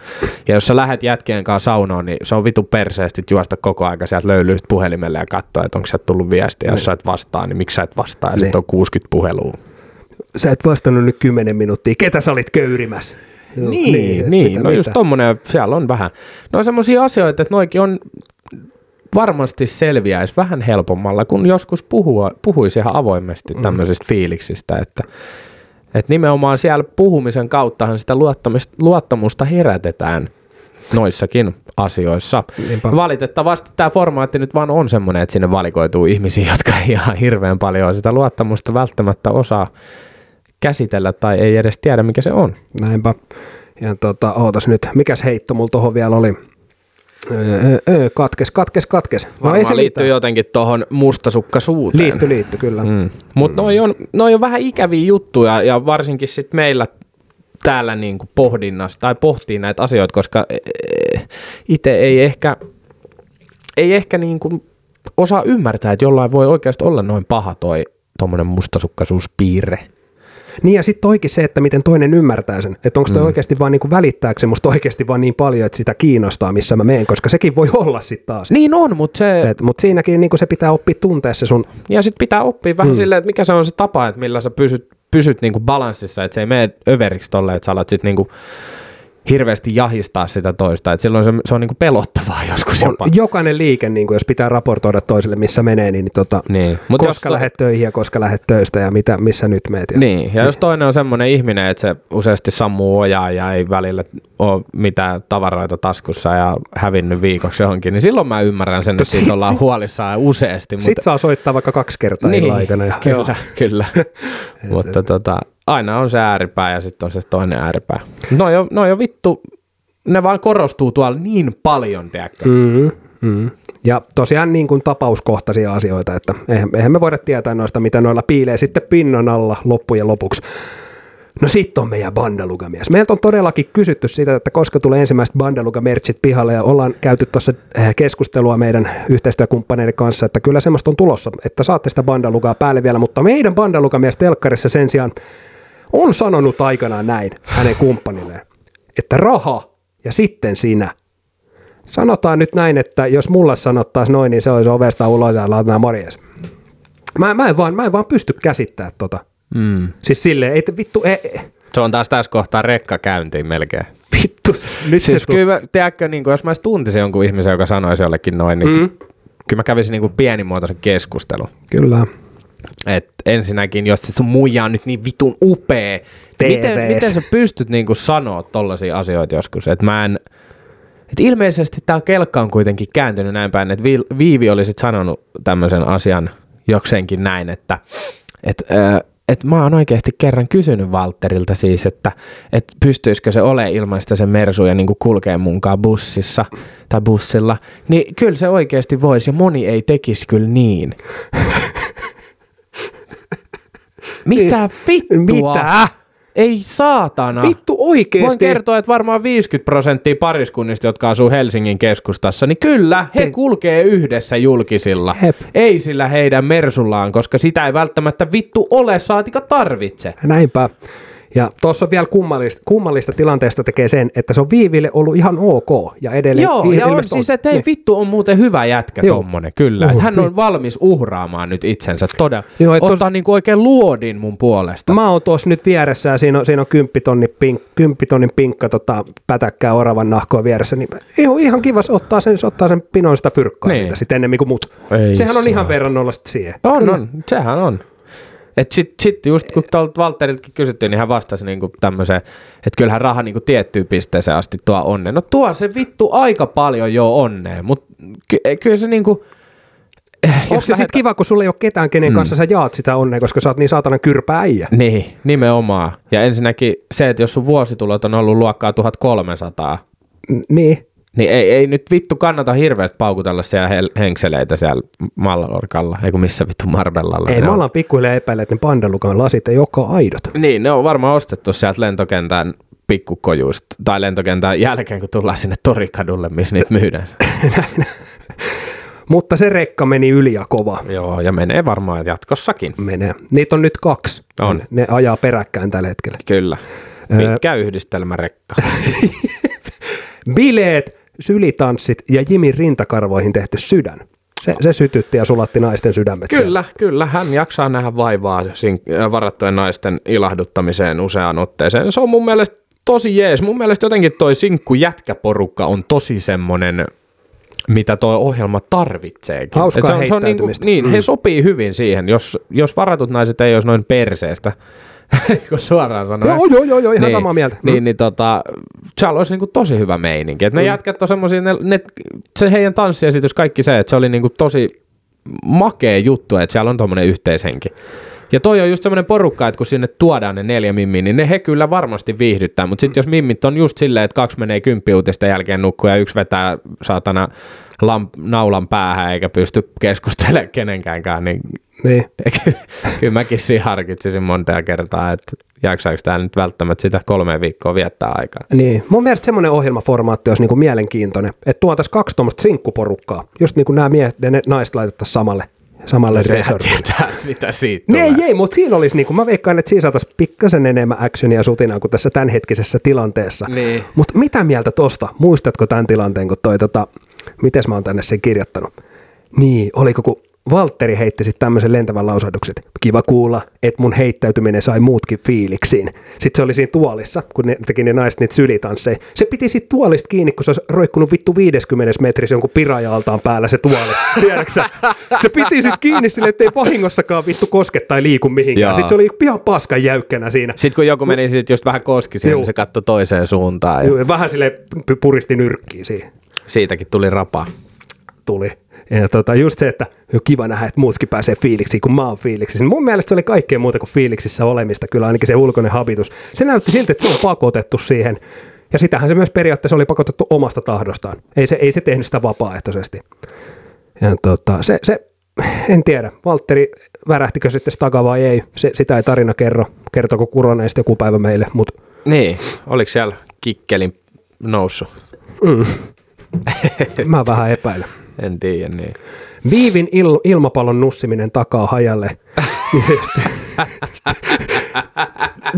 Speaker 2: Ja jos sä lähdet jätkien kanssa saunoon, niin se on vitu perseesti juosta koko aika sieltä löylyistä puhelimelle ja katsoa, että onko sieltä tullut viestiä. Jos sä et vastaa, niin miksi sä et vastaa? Ja
Speaker 3: Niin.
Speaker 2: sitten on 60 puhelua.
Speaker 3: Sä et vastannut nyt 10 minuuttia. Ketä sä olit köyrimässä? Joo,
Speaker 2: Niin, niin, niin.
Speaker 3: mitä-
Speaker 2: no just
Speaker 3: mitä?
Speaker 2: tommonen, siellä on vähän. No on semmosia asioita, että noikin on varmasti selviäisi vähän helpommalla, kun joskus puhua, puhuisi ihan avoimesti tämmöisistä fiiliksistä, että, että nimenomaan siellä puhumisen kauttahan sitä luottamusta, luottamusta herätetään noissakin asioissa.
Speaker 3: Niinpä.
Speaker 2: Valitettavasti tämä formaatti nyt vaan on semmoinen, että sinne valikoituu ihmisiä, jotka ei <laughs> ihan hirveän paljon sitä luottamusta välttämättä osaa käsitellä tai ei edes tiedä, mikä se on.
Speaker 3: Näinpä. Ja tota, ootas nyt, mikäs heitto mulla tohon vielä oli? Öö, öö, katkes, katkes, katkes.
Speaker 2: Varmaan
Speaker 3: se
Speaker 2: liittyy
Speaker 3: mitään.
Speaker 2: jotenkin tuohon mustasukkaisuuteen.
Speaker 3: Liitty, liitty, kyllä. Mm.
Speaker 2: Mm. Mutta noi, on, noi on vähän ikäviä juttuja ja varsinkin sit meillä täällä niinku pohdinnassa tai pohtii näitä asioita, koska itse ei ehkä, ei ehkä niinku osaa ymmärtää, että jollain voi oikeasti olla noin paha toi tuommoinen mustasukkaisuuspiirre.
Speaker 3: Niin ja sitten toikin se, että miten toinen ymmärtää sen. Että onko toi mm. oikeasti vaan niinku välittääkö se musta oikeasti vaan niin paljon, että sitä kiinnostaa, missä mä menen, koska sekin voi olla sitten taas.
Speaker 2: Niin on, mutta se,
Speaker 3: Mutta siinäkin niinku se pitää oppia tuntea se sun,
Speaker 2: ja sitten pitää oppia vähän mm. silleen, että mikä se on se tapa, että millä sä pysyt, pysyt niinku balanssissa, että se ei mene överiksi tolleen, että sä alat sitten niinku hirveästi jahistaa sitä toista, että silloin se, se on niinku pelottavaa <laughs> joskus
Speaker 3: on,
Speaker 2: jopa.
Speaker 3: jokainen liike, niinku, jos pitää raportoida toiselle, missä menee, niin, niin tota,
Speaker 2: Niin, mut jos
Speaker 3: koska
Speaker 2: to-
Speaker 3: lähdet töihin ja koska lähdet töistä ja mitä, missä nyt meet. Ja,
Speaker 2: Niin, ja jos toinen on semmoinen ihminen, että se useasti sammuu ojaa ja ei välillä ole mitään tavaroita taskussa ja hävinnyt viikoksi johonkin, niin silloin mä ymmärrän sen, että
Speaker 3: sit-
Speaker 2: siitä ollaan
Speaker 3: sit-
Speaker 2: huolissaan useasti. Mutta,
Speaker 3: Sitten saa soittaa vaikka kaksi kertaa niin, aikana. Ja,
Speaker 2: kyllä, kyllä. <laughs> mutta tota, aina on se ääripää ja sitten on se toinen ääripää. No jo, no jo vittu, ne vaan korostuu tuolla niin paljon, tiedätkö?
Speaker 3: Mm, mm. Ja tosiaan niin kuin tapauskohtaisia asioita, että eihän, eihän me voida tietää noista, mitä noilla piilee sitten pinnan alla loppujen lopuksi. No sitten on meidän Bandaluga-mies. Meiltä on todellakin kysytty sitä, että koska tulee ensimmäiset Bandaluga-merchit pihalle ja ollaan käyty tuossa eh, keskustelua meidän yhteistyökumppaneiden kanssa, että kyllä semmoista on tulossa, että saatte sitä Bandalugaa päälle vielä, mutta meidän Bandaluga-mies telkkarissa sen sijaan on sanonut aikanaan näin hänen kumppanilleen, että raha ja sitten sinä. Sanotaan nyt näin, että jos mulle sanottaisiin noin, niin se olisi ovesta ulos ja laitetaan morjes. Mä, mä, en vaan, mä en vaan pysty käsittämään tota.
Speaker 2: Mm.
Speaker 3: Siis silleen, ei vittu, ei, ei,
Speaker 2: Se on taas tässä kohtaa rekka käyntiin melkein.
Speaker 3: vittu. Nyt
Speaker 2: Siis
Speaker 3: se
Speaker 2: kyllä, mä- tiedätkö, niin kuin, jos mä edes tuntisin jonkun ihmisen, joka sanoisi jollekin noin, niin mm. kyllä mä kävisin niin kuin pienimuotoisen keskustelun.
Speaker 3: Kyllä.
Speaker 2: Et ensinnäkin, jos se sun muija on nyt niin vitun upea, niin miten,
Speaker 3: TV:s.
Speaker 2: miten sä pystyt niinku sanoa tollaisia asioita joskus? Et mä en, et ilmeisesti tämä kelkka on kuitenkin kääntynyt näin päin, että Viivi oli sit sanonut tämmöisen asian jokseenkin näin, että et, äh, et mä oon oikeasti kerran kysynyt Valterilta siis, että et pystyisikö se ole ilman sitä se mersu ja niinku kulkee munkaan bussissa tai bussilla, niin kyllä se oikeasti voisi ja moni ei tekisi kyllä niin. <laughs> Mitä vittua?
Speaker 3: Mitä?
Speaker 2: Ei saatana.
Speaker 3: Vittu oikeesti.
Speaker 2: Voin kertoa, että varmaan 50 prosenttia pariskunnista, jotka asuu Helsingin keskustassa, niin kyllä, he
Speaker 3: Te-
Speaker 2: kulkee yhdessä julkisilla.
Speaker 3: Hep.
Speaker 2: Ei sillä heidän mersullaan, koska sitä ei välttämättä vittu ole, saatika tarvitse.
Speaker 3: Näinpä. Ja tuossa on vielä kummallista, kummallista tilanteesta tekee sen, että se on Viiville ollut ihan ok. Ja edelleen
Speaker 2: Joo, ja on siis, että hei
Speaker 3: Niin.
Speaker 2: vittu on muuten hyvä jätkä
Speaker 3: Joo.
Speaker 2: tommonen, kyllä.
Speaker 3: Uhu,
Speaker 2: Että hän
Speaker 3: niin.
Speaker 2: on valmis uhraamaan nyt itsensä todella.
Speaker 3: Joo, et tos-
Speaker 2: Ottaa niinku oikein luodin mun puolesta.
Speaker 3: Mä oon tuossa nyt vieressä ja siinä on, siinä on kymppitonnin, pink, kymppitonnin pinkka tota, pätäkkää oravan nahkoa vieressä, niin ihan, ihan kiva se ottaa sen, se ottaa sen pinon sitä fyrkkaa
Speaker 2: Niin.
Speaker 3: niin. siitä sitten ennemmin kuin mut.
Speaker 2: Ei
Speaker 3: Sehän on
Speaker 2: saa.
Speaker 3: ihan verrannollisesti siihen.
Speaker 2: On,
Speaker 3: Kyllä.
Speaker 2: on, sehän on. Et sit, sit just kun tuolta Valteriltakin kysyttiin, niin hän vastasi niinku tämmöiseen, että kyllähän raha niinku tiettyyn pisteeseen asti tuo onnea. No tuo se vittu aika paljon jo onnea, mutta ky- kyllä se niinku... eh,
Speaker 3: Onko
Speaker 2: jos
Speaker 3: se sitten kiva, kun sulla ei ole ketään, kenen mm. kanssa sä jaat sitä onnea, koska sä oot niin saatanan kyrpä äijä?
Speaker 2: Niin, nimenomaan. Ja ensinnäkin se, että jos sun vuositulot on ollut luokkaa 1300,
Speaker 3: N- niin.
Speaker 2: Niin ei, ei nyt vittu kannata hirveästi paukutella siellä hel- henkseleitä siellä Mallorcalla, ei kun missä vittu Marbellalla.
Speaker 3: Ei, mä
Speaker 2: on.
Speaker 3: ollaan pikkuhiljaa epäillä, että ne pandalukan lasit ei olekaan aidot.
Speaker 2: Niin, ne on varmaan ostettu sieltä lentokentän pikkukojuista, tai lentokentän jälkeen, kun tullaan sinne Torikadulle, missä niitä myydään. <laughs>
Speaker 3: Mutta se rekka meni yli ja kova.
Speaker 2: Joo, ja menee varmaan jatkossakin.
Speaker 3: Menee. Niitä on nyt kaksi.
Speaker 2: On.
Speaker 3: Ne ajaa peräkkäin tällä hetkellä.
Speaker 2: Kyllä. Pitkä yhdistelmärekka. <laughs>
Speaker 3: Bileet, sylitanssit ja Jimin rintakarvoihin tehty sydän. Se, se sytytti ja sulatti naisten sydämet. siellä.
Speaker 2: Kyllä, kyllä. Hän jaksaa nähdä vaivaa äh, varattujen naisten ilahduttamiseen useaan otteeseen. Se on mun mielestä tosi jees. Mun mielestä jotenkin toi sinkku jätkäporukka on tosi semmonen, mitä tuo ohjelma tarvitseekin.
Speaker 3: Hauskaa
Speaker 2: Et se on, se on niinku,
Speaker 3: heittäytymistä.
Speaker 2: niin,
Speaker 3: Mm.
Speaker 2: he sopii hyvin siihen. Jos, jos varatut naiset ei olisi noin perseestä, <laughs> suoraan sanoen.
Speaker 3: Joo, joo, joo, joo ihan samaa mieltä. Mm.
Speaker 2: Niin, niin tota, se olisi niinku tosi hyvä meininki. Et ne mm. jätkät on semmosia, ne, ne, se heidän tanssiesitys, kaikki se, että se oli niinku tosi makea juttu, että siellä on tommonen yhteishenki. Ja toi on just semmoinen porukka, että kun sinne tuodaan ne neljä mimmiä, niin ne he kyllä varmasti viihdyttää. Mutta sitten jos mimmit on just silleen, että kaksi menee kymppiuutisten jälkeen nukkuu ja yksi vetää saatana lamp, naulan päähän eikä pysty keskustelemaan kenenkäänkään, niin
Speaker 3: Niin. <laughs>
Speaker 2: kyllä mäkin siinä harkitsisin monta kertaa, että jaksaako täällä nyt välttämättä sitä kolme viikkoa viettää aikaa.
Speaker 3: Niin. Mun mielestä semmoinen ohjelmaformaatti olisi niinku mielenkiintoinen, että tuotaisiin kaksi tuommoista sinkkuporukkaa. Just niin kuin nämä miehet ja ne naiset laitettaisiin samalle, samalle resortille.
Speaker 2: tietää, <laughs> mitä siitä
Speaker 3: Ne ei, ei, mutta siinä olisi, niinku, mä veikkaan, että siinä saataisiin pikkasen enemmän actionia ja sutinaa kuin tässä tämänhetkisessä tilanteessa.
Speaker 2: Niin.
Speaker 3: Mutta mitä mieltä tosta? Muistatko tämän tilanteen, kun toi, tota, miten mä oon tänne sen kirjoittanut? Niin, oliko kun Valtteri heitti sitten tämmöisen lentävän lausahduksen, että kiva kuulla, että mun heittäytyminen sai muutkin fiiliksiin. Sitten se oli siinä tuolissa, kun ne teki ne naiset niitä sylitansseja. Se piti siitä tuolista kiinni, kun se olisi roikkunut vittu 50 metrissä jonkun pirajaltaan päällä se tuoli. <laughs> Tiedätkö? Se piti sitten kiinni sille, ettei vahingossakaan vittu koske tai liiku mihinkään.
Speaker 2: Joo.
Speaker 3: Sitten se oli ihan paskan jäykkänä siinä.
Speaker 2: Sitten kun joku meni sit just vähän koski siihen,
Speaker 3: Juu.
Speaker 2: niin se katsoi toiseen suuntaan ja
Speaker 3: ja Vähän sille puristi nyrkkiä siihen.
Speaker 2: siitäkin tuli rapa.
Speaker 3: tuli. Ja tota, just se, että on kiva nähdä, että muutkin pääsee fiiliksiin, kun mä oon fiiliksissä. Mun mielestä se oli kaikkea muuta kuin fiiliksissä olemista, kyllä ainakin se ulkoinen habitus. Se näytti siltä, että se on pakotettu siihen. Ja sitähän se myös periaatteessa oli pakotettu omasta tahdostaan. Ei se, ei se tehnyt sitä vapaaehtoisesti. Ja tota, se, se, en tiedä, Valtteri värähtikö sitten staga vai ei. Se, sitä ei tarina kerro. Kertoko Kuroneista joku päivä meille, mutta
Speaker 2: Niin, oliko siellä kikkelin noussut? <laughs>
Speaker 3: mä vähän epäilen.
Speaker 2: En tiedä, niin.
Speaker 3: Viivin il- ilmapallon nussiminen takaa hajalle. <laughs>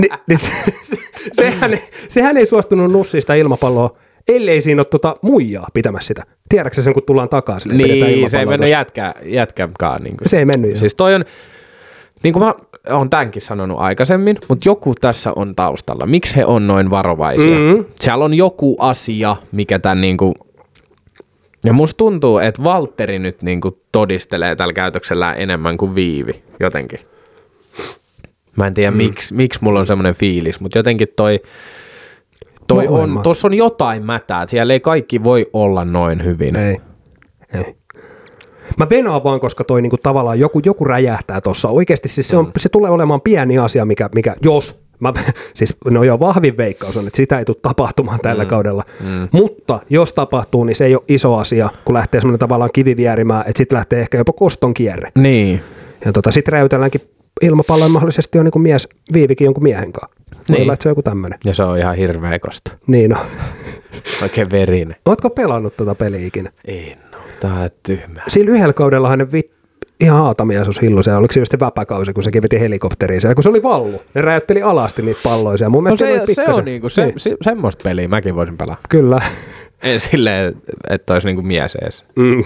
Speaker 3: Ni, niin se, sehän, ei- sehän ei suostunut nussiin sitä ilmapalloa, ellei siinä ole tota muijaa pitämässä sitä. Tiedätkö sen, kun tullaan sille, pidetään
Speaker 2: Niin, se ei mennyt jätkä, jätkäkaan. Niin kuin.
Speaker 3: Se ei mennyt. Siis,
Speaker 2: Siis toi on, niin kuin mä oon tämänkin sanonut aikaisemmin, mutta joku tässä on taustalla. Miksi he on noin varovaisia?
Speaker 3: Mhm.
Speaker 2: Siellä on joku asia, mikä tämän niin kuin, ja musta tuntuu, että Valtteri nyt niin kuin todistelee tällä käytöksellään enemmän kuin Viivi, jotenkin. Mä en tiedä, mm. miksi, miksi mulla on semmoinen fiilis, mutta jotenkin toi, toi on, tossa on jotain mätää. Siellä ei kaikki voi olla noin hyvin.
Speaker 3: ei. ei. Mä venaan vaan, koska toi niinku tavallaan joku, joku räjähtää tuossa. Oikeasti siis se, on, se tulee olemaan pieni asia, mikä, mikä jos, mä, <laughs> siis no jo vahvin veikkaus on, että sitä ei tule tapahtumaan tällä mm. kaudella. Mm. Mutta jos tapahtuu, niin se ei ole iso asia, kun lähtee semmoinen tavallaan kivi vierimään, että sitten lähtee ehkä jopa koston kierre.
Speaker 2: Niin.
Speaker 3: Ja tota, sitten räytelläänkin ilmapalloin mahdollisesti on niin kuin mies viivikin jonkun miehen kanssa.
Speaker 2: Niin.
Speaker 3: olla, että se on joku tämmöinen.
Speaker 2: Ja se on ihan hirveä kosta.
Speaker 3: Niin no. <laughs>
Speaker 2: Oikein verinen.
Speaker 3: Ootko pelannut tätä peliä ikinä?
Speaker 2: Ei no, tää on tyhmää.
Speaker 3: Sillä yhdellä kaudellahan ne vit, ihan aatamia sus hillu se. Oliko se just se väpäkausi, kun sekin veti helikopteriin siellä, kun se oli vallu. Ne räjäytteli alasti niitä palloja siellä. Mun
Speaker 2: No se,
Speaker 3: oli
Speaker 2: se on niinku, se,
Speaker 3: Niin,
Speaker 2: se, semmoista peliä mäkin voisin pelaa.
Speaker 3: Kyllä. <laughs>
Speaker 2: Ei silleen, että olisi niinku mies ees.
Speaker 3: Mm.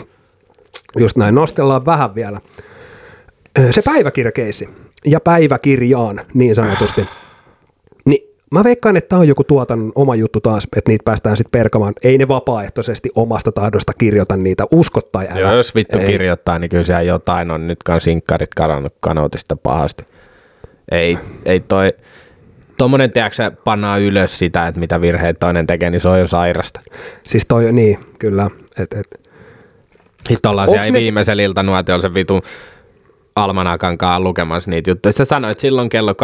Speaker 3: Just näin, nostellaan vähän vielä. Se päiväkirjakeissi ja päiväkirjaan niin sanotusti. Mä veikkaan, että tämä on joku tuotannon oma juttu taas, että niitä päästään sitten perkamaan. Ei ne vapaaehtoisesti omasta tahdosta kirjoita niitä, usko tai älä.
Speaker 2: Joo, jos vittu
Speaker 3: Ei.
Speaker 2: kirjoittaa, niin kyllä siellä jotain on nyt sinkkarit kadonnut kanoutista pahasti. Ei, ei toi, tommonen tiedätkö, pannaan ylös sitä, että mitä virheet toinen tekee, niin se on jo sairasta.
Speaker 3: Siis toi, niin, kyllä. Et, et.
Speaker 2: Sitten ollaan
Speaker 3: Onks
Speaker 2: siellä
Speaker 3: ne-
Speaker 2: viimeisellä iltanuotiolla se vitu almanakankaan lukemassa niitä juttuja. Sä sanoit silloin kello 12.24,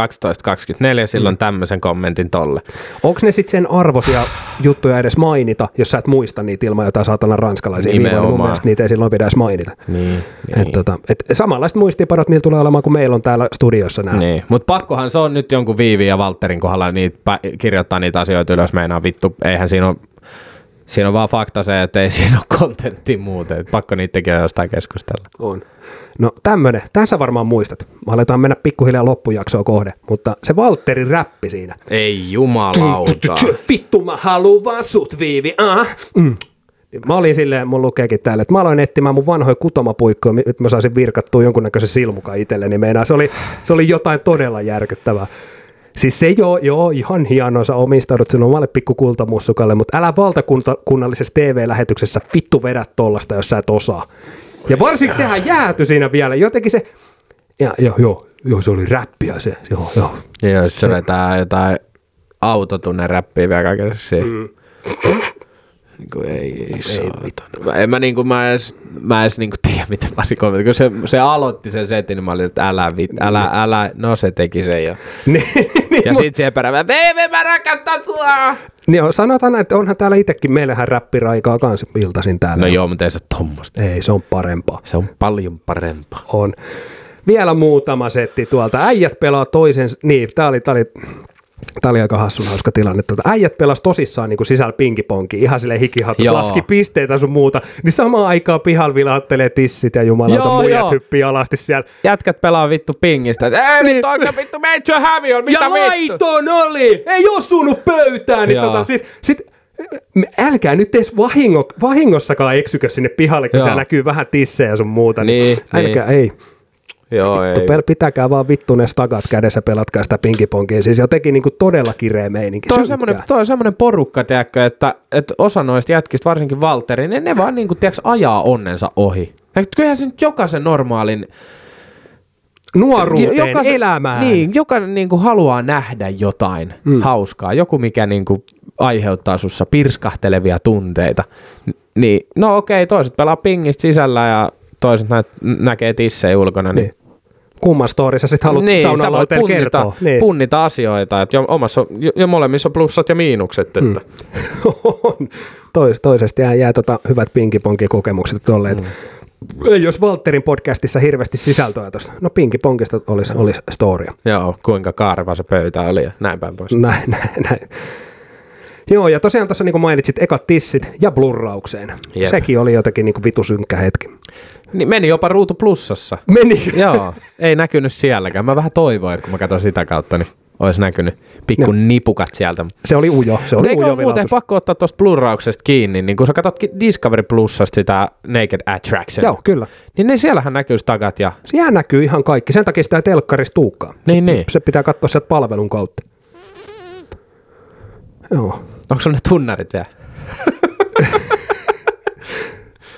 Speaker 2: silloin mm. tämmöisen kommentin tolle.
Speaker 3: Onko ne sitten sen arvoisia juttuja edes mainita, jos sä et muista niitä ilman jotain saatana ranskalaisia viivoja, niin mun mielestä niitä ei silloin pitäisi mainita.
Speaker 2: Niin,
Speaker 3: Et, tota, et samanlaiset muistiinpanot niillä tulee olemaan kuin meillä on täällä studiossa nämä.
Speaker 2: Niin, mutta pakkohan se on nyt jonkun Viivi ja Valterin kohdalla niitä kirjoittaa niitä asioita ylös, meinaa vittu, eihän siinä ole, siinä on vaan fakta se, että ei <laughs> siinä ole kontentti muuten, että pakko niidenkin jostain keskustella.
Speaker 3: On. No tämmönen, tämän sä varmaan muistat. Me aletaan mennä pikkuhiljaa loppujaksoa kohde, mutta se Valtterin räppi siinä.
Speaker 2: Ei jumalauta.
Speaker 3: Vittu mä haluun vaan sut viivi, ah. Mm. Niin Mä olin silleen, mun lukeekin täällä, että mä aloin etsimään mun vanhoja kutomapuikkoja, että mä saisin virkattua jonkunnäköisen silmukan itselleni. Meinaa, se oli, se oli jotain todella järkyttävää. Siis se joo, joo, ihan hienoa, sä omistaudut sinun omalle pikku kultamussukalle, mutta älä valtakunnallisessa TV-lähetyksessä vittu vedä tollasta, jos sä et osaa. Ja varsinkin sehän jäätyi siinä vielä. Jotenkin se, ja, joo, joo, joo, se oli räppiä se, joo, joo.
Speaker 2: Ja jos se vetää jotain autotunne räppiä vielä kaikessa mm. Niin kuin ei, ei saatana. En mä, niin kuin, mä edes, mä edes niin kuin tiedä, <laughs> miten mä olisin kommentoinut. Kun se, se aloitti sen setin, niin mä olin, että älä, vit, älä, älä, no se teki sen jo. <laughs>
Speaker 3: Niin, niin,
Speaker 2: Ja
Speaker 3: mut-
Speaker 2: sit siihen perään, VV mä rakastan sua!
Speaker 3: Niin on, sanotaan, että onhan täällä itsekin, meillähän räppiraikaa kanssa iltaisin täällä.
Speaker 2: No joo, mutta ei se ole tommosta.
Speaker 3: Ei, se on parempaa.
Speaker 2: Se on paljon parempaa.
Speaker 3: On. Vielä muutama setti tuolta. Äijät pelaa toisen, niin, tää oli, tää oli, tää oli aika hassun hauska tilanne. Tuota, äijät pelas tosissaan niin kuin sisällä pinkiponki, ihan sille hikihattus,
Speaker 2: Joo.
Speaker 3: laski pisteitä sun muuta, niin samaan aikaan pihalla vilaattelee tissit ja jumalauta
Speaker 2: Joo,
Speaker 3: muijat
Speaker 2: joo.
Speaker 3: hyppii alasti siellä.
Speaker 2: Jätkät pelaa vittu pingistä. Ei vittu, oikein vittu, meitsö hävi on, mitä
Speaker 3: ja
Speaker 2: vittu?
Speaker 3: laiton oli! Ei osunut pöytään! Niin tota, sit, sit, älkää nyt edes vahingo, vahingossakaan eksykö sinne pihalle, kun
Speaker 2: Joo.
Speaker 3: siellä näkyy vähän tissejä ja sun muuta.
Speaker 2: Niin,
Speaker 3: älkää, ei.
Speaker 2: Joo, ei.
Speaker 3: Pel- pitäkää vaan vittu ne stagat kädessä, pelatkaa sitä pinkiponkia. Siis jotenkin niinku todella kireä meininki.
Speaker 2: Toi on, semmoinen, toi on semmoinen porukka, tiedätkö, että, että osa noista jätkistä, varsinkin Valtteri, ne, ne vaan niinku, tiedätkö, ajaa onnensa ohi. Kyllähän se nyt jokaisen normaalin
Speaker 3: Nuoruuteen,
Speaker 2: jokaisen-
Speaker 3: elämään.
Speaker 2: Niin, jokainen niin kuin haluaa nähdä jotain mm. hauskaa, joku mikä niin kuin aiheuttaa sussa pirskahtelevia tunteita. Niin, no okei, toiset pelaa pingistä sisällä ja toiset nä- näkee tissejä ulkona, niin,
Speaker 3: Niin. Kumman storissa sit haluat
Speaker 2: niin
Speaker 3: saunalauteen
Speaker 2: punnita,
Speaker 3: kertoa. Niin.
Speaker 2: punnita asioita, että jo, omassa, on- jo, jo molemmissa on plussat ja miinukset. Että. Mm. <laughs>
Speaker 3: on. Tois, toisesta jää, jää tota hyvät pinkiponki-kokemukset tolleen. Mm. Ei jos Valterin podcastissa hirveästi sisältöä tuosta. No pinkiponkista olisi, olisi storia.
Speaker 2: Joo, kuinka kaareva se pöytä oli ja näin päin pois.
Speaker 3: Näin, <laughs> näin, näin. Joo, ja tosiaan tuossa niin kuin mainitsit, ekat tissit ja blurraukseen.
Speaker 2: Jep.
Speaker 3: Sekin oli jotenkin niin kuin vitu synkkä hetki.
Speaker 2: Niin meni jopa ruutu plussassa.
Speaker 3: Meni. <laughs>
Speaker 2: Joo, ei näkynyt sielläkään. Mä vähän toivoin, että kun mä katson sitä kautta, niin olisi näkynyt pikku nipukat sieltä.
Speaker 3: Se oli ujo. Se oli
Speaker 2: eikö
Speaker 3: ujo
Speaker 2: muuten pakko ottaa tuosta blurrauksesta kiinni, niin kun sä katsot Discovery Plusasta sitä Naked Attraction,
Speaker 3: Joo, kyllä.
Speaker 2: niin ne siellähän näkyy takat ja...
Speaker 3: Siellä näkyy ihan kaikki. Sen takia sitä ei telkkarissa tuukkaa.
Speaker 2: Niin, niin.
Speaker 3: Se pitää katsoa sieltä palvelun kautta. Joo.
Speaker 2: Onko sulla ne tunnarit vielä? <laughs>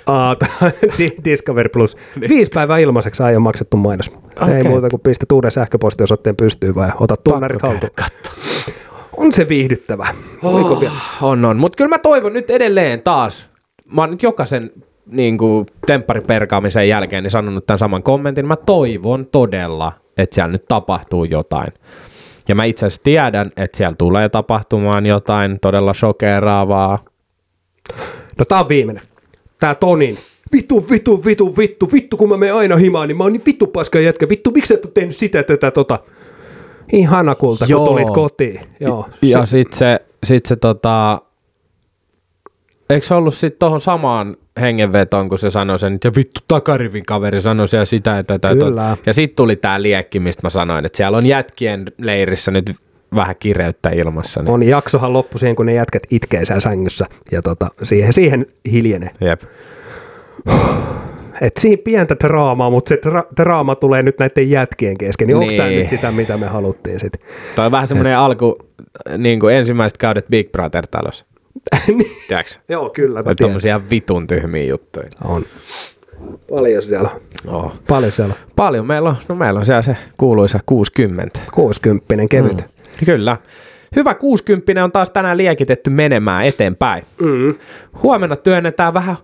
Speaker 3: Aa, tää- <laughs> Di- Discovery Plus. Viisi päivää ilmaiseksi aion maksettu mainos. Okay. Ei muuta kuin pistä uuden sähköpostiosoitteen pystyyn vai ota tunnarit haltuun. On se viihdyttävä. Vielä?
Speaker 2: On, on. Mutta kyllä mä toivon nyt edelleen taas. Mä oon nyt jokaisen niin kuin, temppariperkaamisen jälkeen niin sanonut tämän saman kommentin. Mä toivon todella, että siellä nyt tapahtuu jotain. Ja mä itse asiassa tiedän, että siellä tulee tapahtumaan jotain todella shokeraavaa.
Speaker 3: No tää on viimeinen. Tää Tonin vittu, vittu, vittu, vittu, vittu, kun mä menen aina himaan, niin mä oon niin vittu paska jätkä, vittu, miksi et ole tehnyt sitä, tätä, tota. Ihana kulta, kun
Speaker 2: Joo.
Speaker 3: tulit kotiin. Joo.
Speaker 2: Ja sit se, sit se tota, eikö se ollut sit tohon samaan hengenvetoon, kun se sanoi sen, että ja vittu takarivin kaveri sanoi siellä sitä, että tätä.
Speaker 3: Kyllä.
Speaker 2: Ja sitten tuli tää liekki, mistä mä sanoin, että siellä on jätkien leirissä nyt vähän kireyttä ilmassa. Niin.
Speaker 3: On jaksohan loppu siihen, kun ne jätkät itkee siellä sängyssä ja tota, siihen, siihen hiljenee.
Speaker 2: Jep.
Speaker 3: Et siinä pientä draamaa, mutta se dra- draama tulee nyt näiden jätkien kesken. Niin, onko tämä
Speaker 2: Niin.
Speaker 3: nyt sitä, mitä me haluttiin sitten?
Speaker 2: Toi on vähän semmoinen alku, niin kuin ensimmäiset kaudet Big Brother-talossa. <laughs>
Speaker 3: Niin.
Speaker 2: Tiedätkö?
Speaker 3: Joo, kyllä. Mä
Speaker 2: tommosia vitun tyhmiä juttuja.
Speaker 3: On. Paljon siellä on.
Speaker 2: Oh.
Speaker 3: Paljon siellä on.
Speaker 2: Paljon meillä on, no meillä on siellä se kuuluisa 60.
Speaker 3: 60 kevyt. Mm.
Speaker 2: Kyllä. Hyvä 60 on taas tänään liekitetty menemään eteenpäin.
Speaker 3: Mm.
Speaker 2: Huomenna työnnetään vähän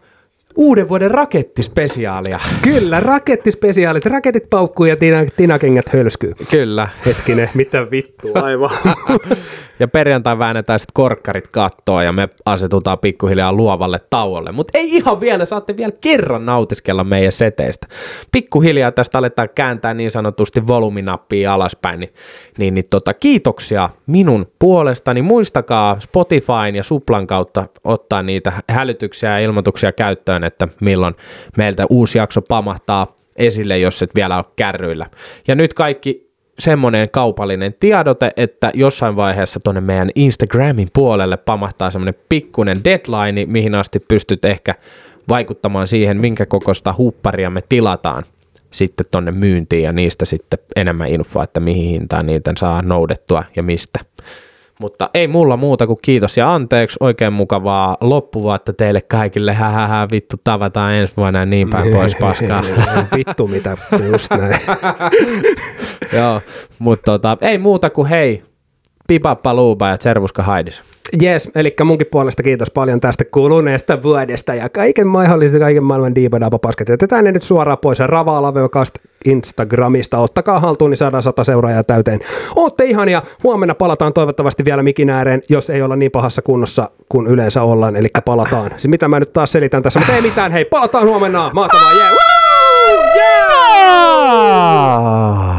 Speaker 2: uuden vuoden rakettispesiaalia.
Speaker 3: Kyllä, rakettispesiaalit. Raketit paukkuu ja tina, tinakengät hölskyy.
Speaker 2: Kyllä.
Speaker 3: Hetkinen, mitä vittua, <laughs> aivan. <laughs>
Speaker 2: Ja perjantai väännetään sitten korkkarit kattoa ja me asetutaan pikkuhiljaa luovalle tauolle. Mutta ei ihan vielä, saatte vielä kerran nautiskella meidän seteistä. Pikkuhiljaa tästä aletaan kääntää niin sanotusti voluminappia alaspäin. Niin, niin, niin tota, kiitoksia minun puolestani. Muistakaa Spotifyn ja Suplan kautta ottaa niitä hälytyksiä ja ilmoituksia käyttöön, että milloin meiltä uusi jakso pamahtaa esille, jos et vielä ole kärryillä. Ja nyt kaikki semmoinen kaupallinen tiedote, että jossain vaiheessa tuonne meidän Instagramin puolelle pamahtaa semmoinen pikkunen deadline, mihin asti pystyt ehkä vaikuttamaan siihen, minkä kokoista hupparia me tilataan sitten tonne myyntiin ja niistä sitten enemmän infoa, että mihin hintaan niitä saa noudettua ja mistä. Mutta ei mulla muuta kuin kiitos ja anteeksi. Oikein mukavaa loppuvuotta teille kaikille. Hähähä, vittu, tavataan ensi vuonna ja niin päin pois paskaa. <laughs>
Speaker 3: Vittu mitä, just näin. <laughs>
Speaker 2: Joo, mutta tota, ei muuta kuin hei, pipappa luupa ja tservuska Haidis.
Speaker 3: Jes, eli munkin puolesta kiitos paljon tästä kuluneesta vuodesta ja kaiken mahdollisesti kaiken maailman diipadaapapasket. Jätetään ne nyt suoraan pois ja Ravaa Instagramista. Ottakaa haltuun, niin saadaan sata seuraajaa täyteen. Ootte ihania. Huomenna palataan toivottavasti vielä mikin ääreen, jos ei olla niin pahassa kunnossa kuin yleensä ollaan. Eli palataan. Siis mitä mä nyt taas selitän tässä, mutta ei mitään. Hei, palataan huomenna. Mahtavaa. Yeah! Woo! yeah!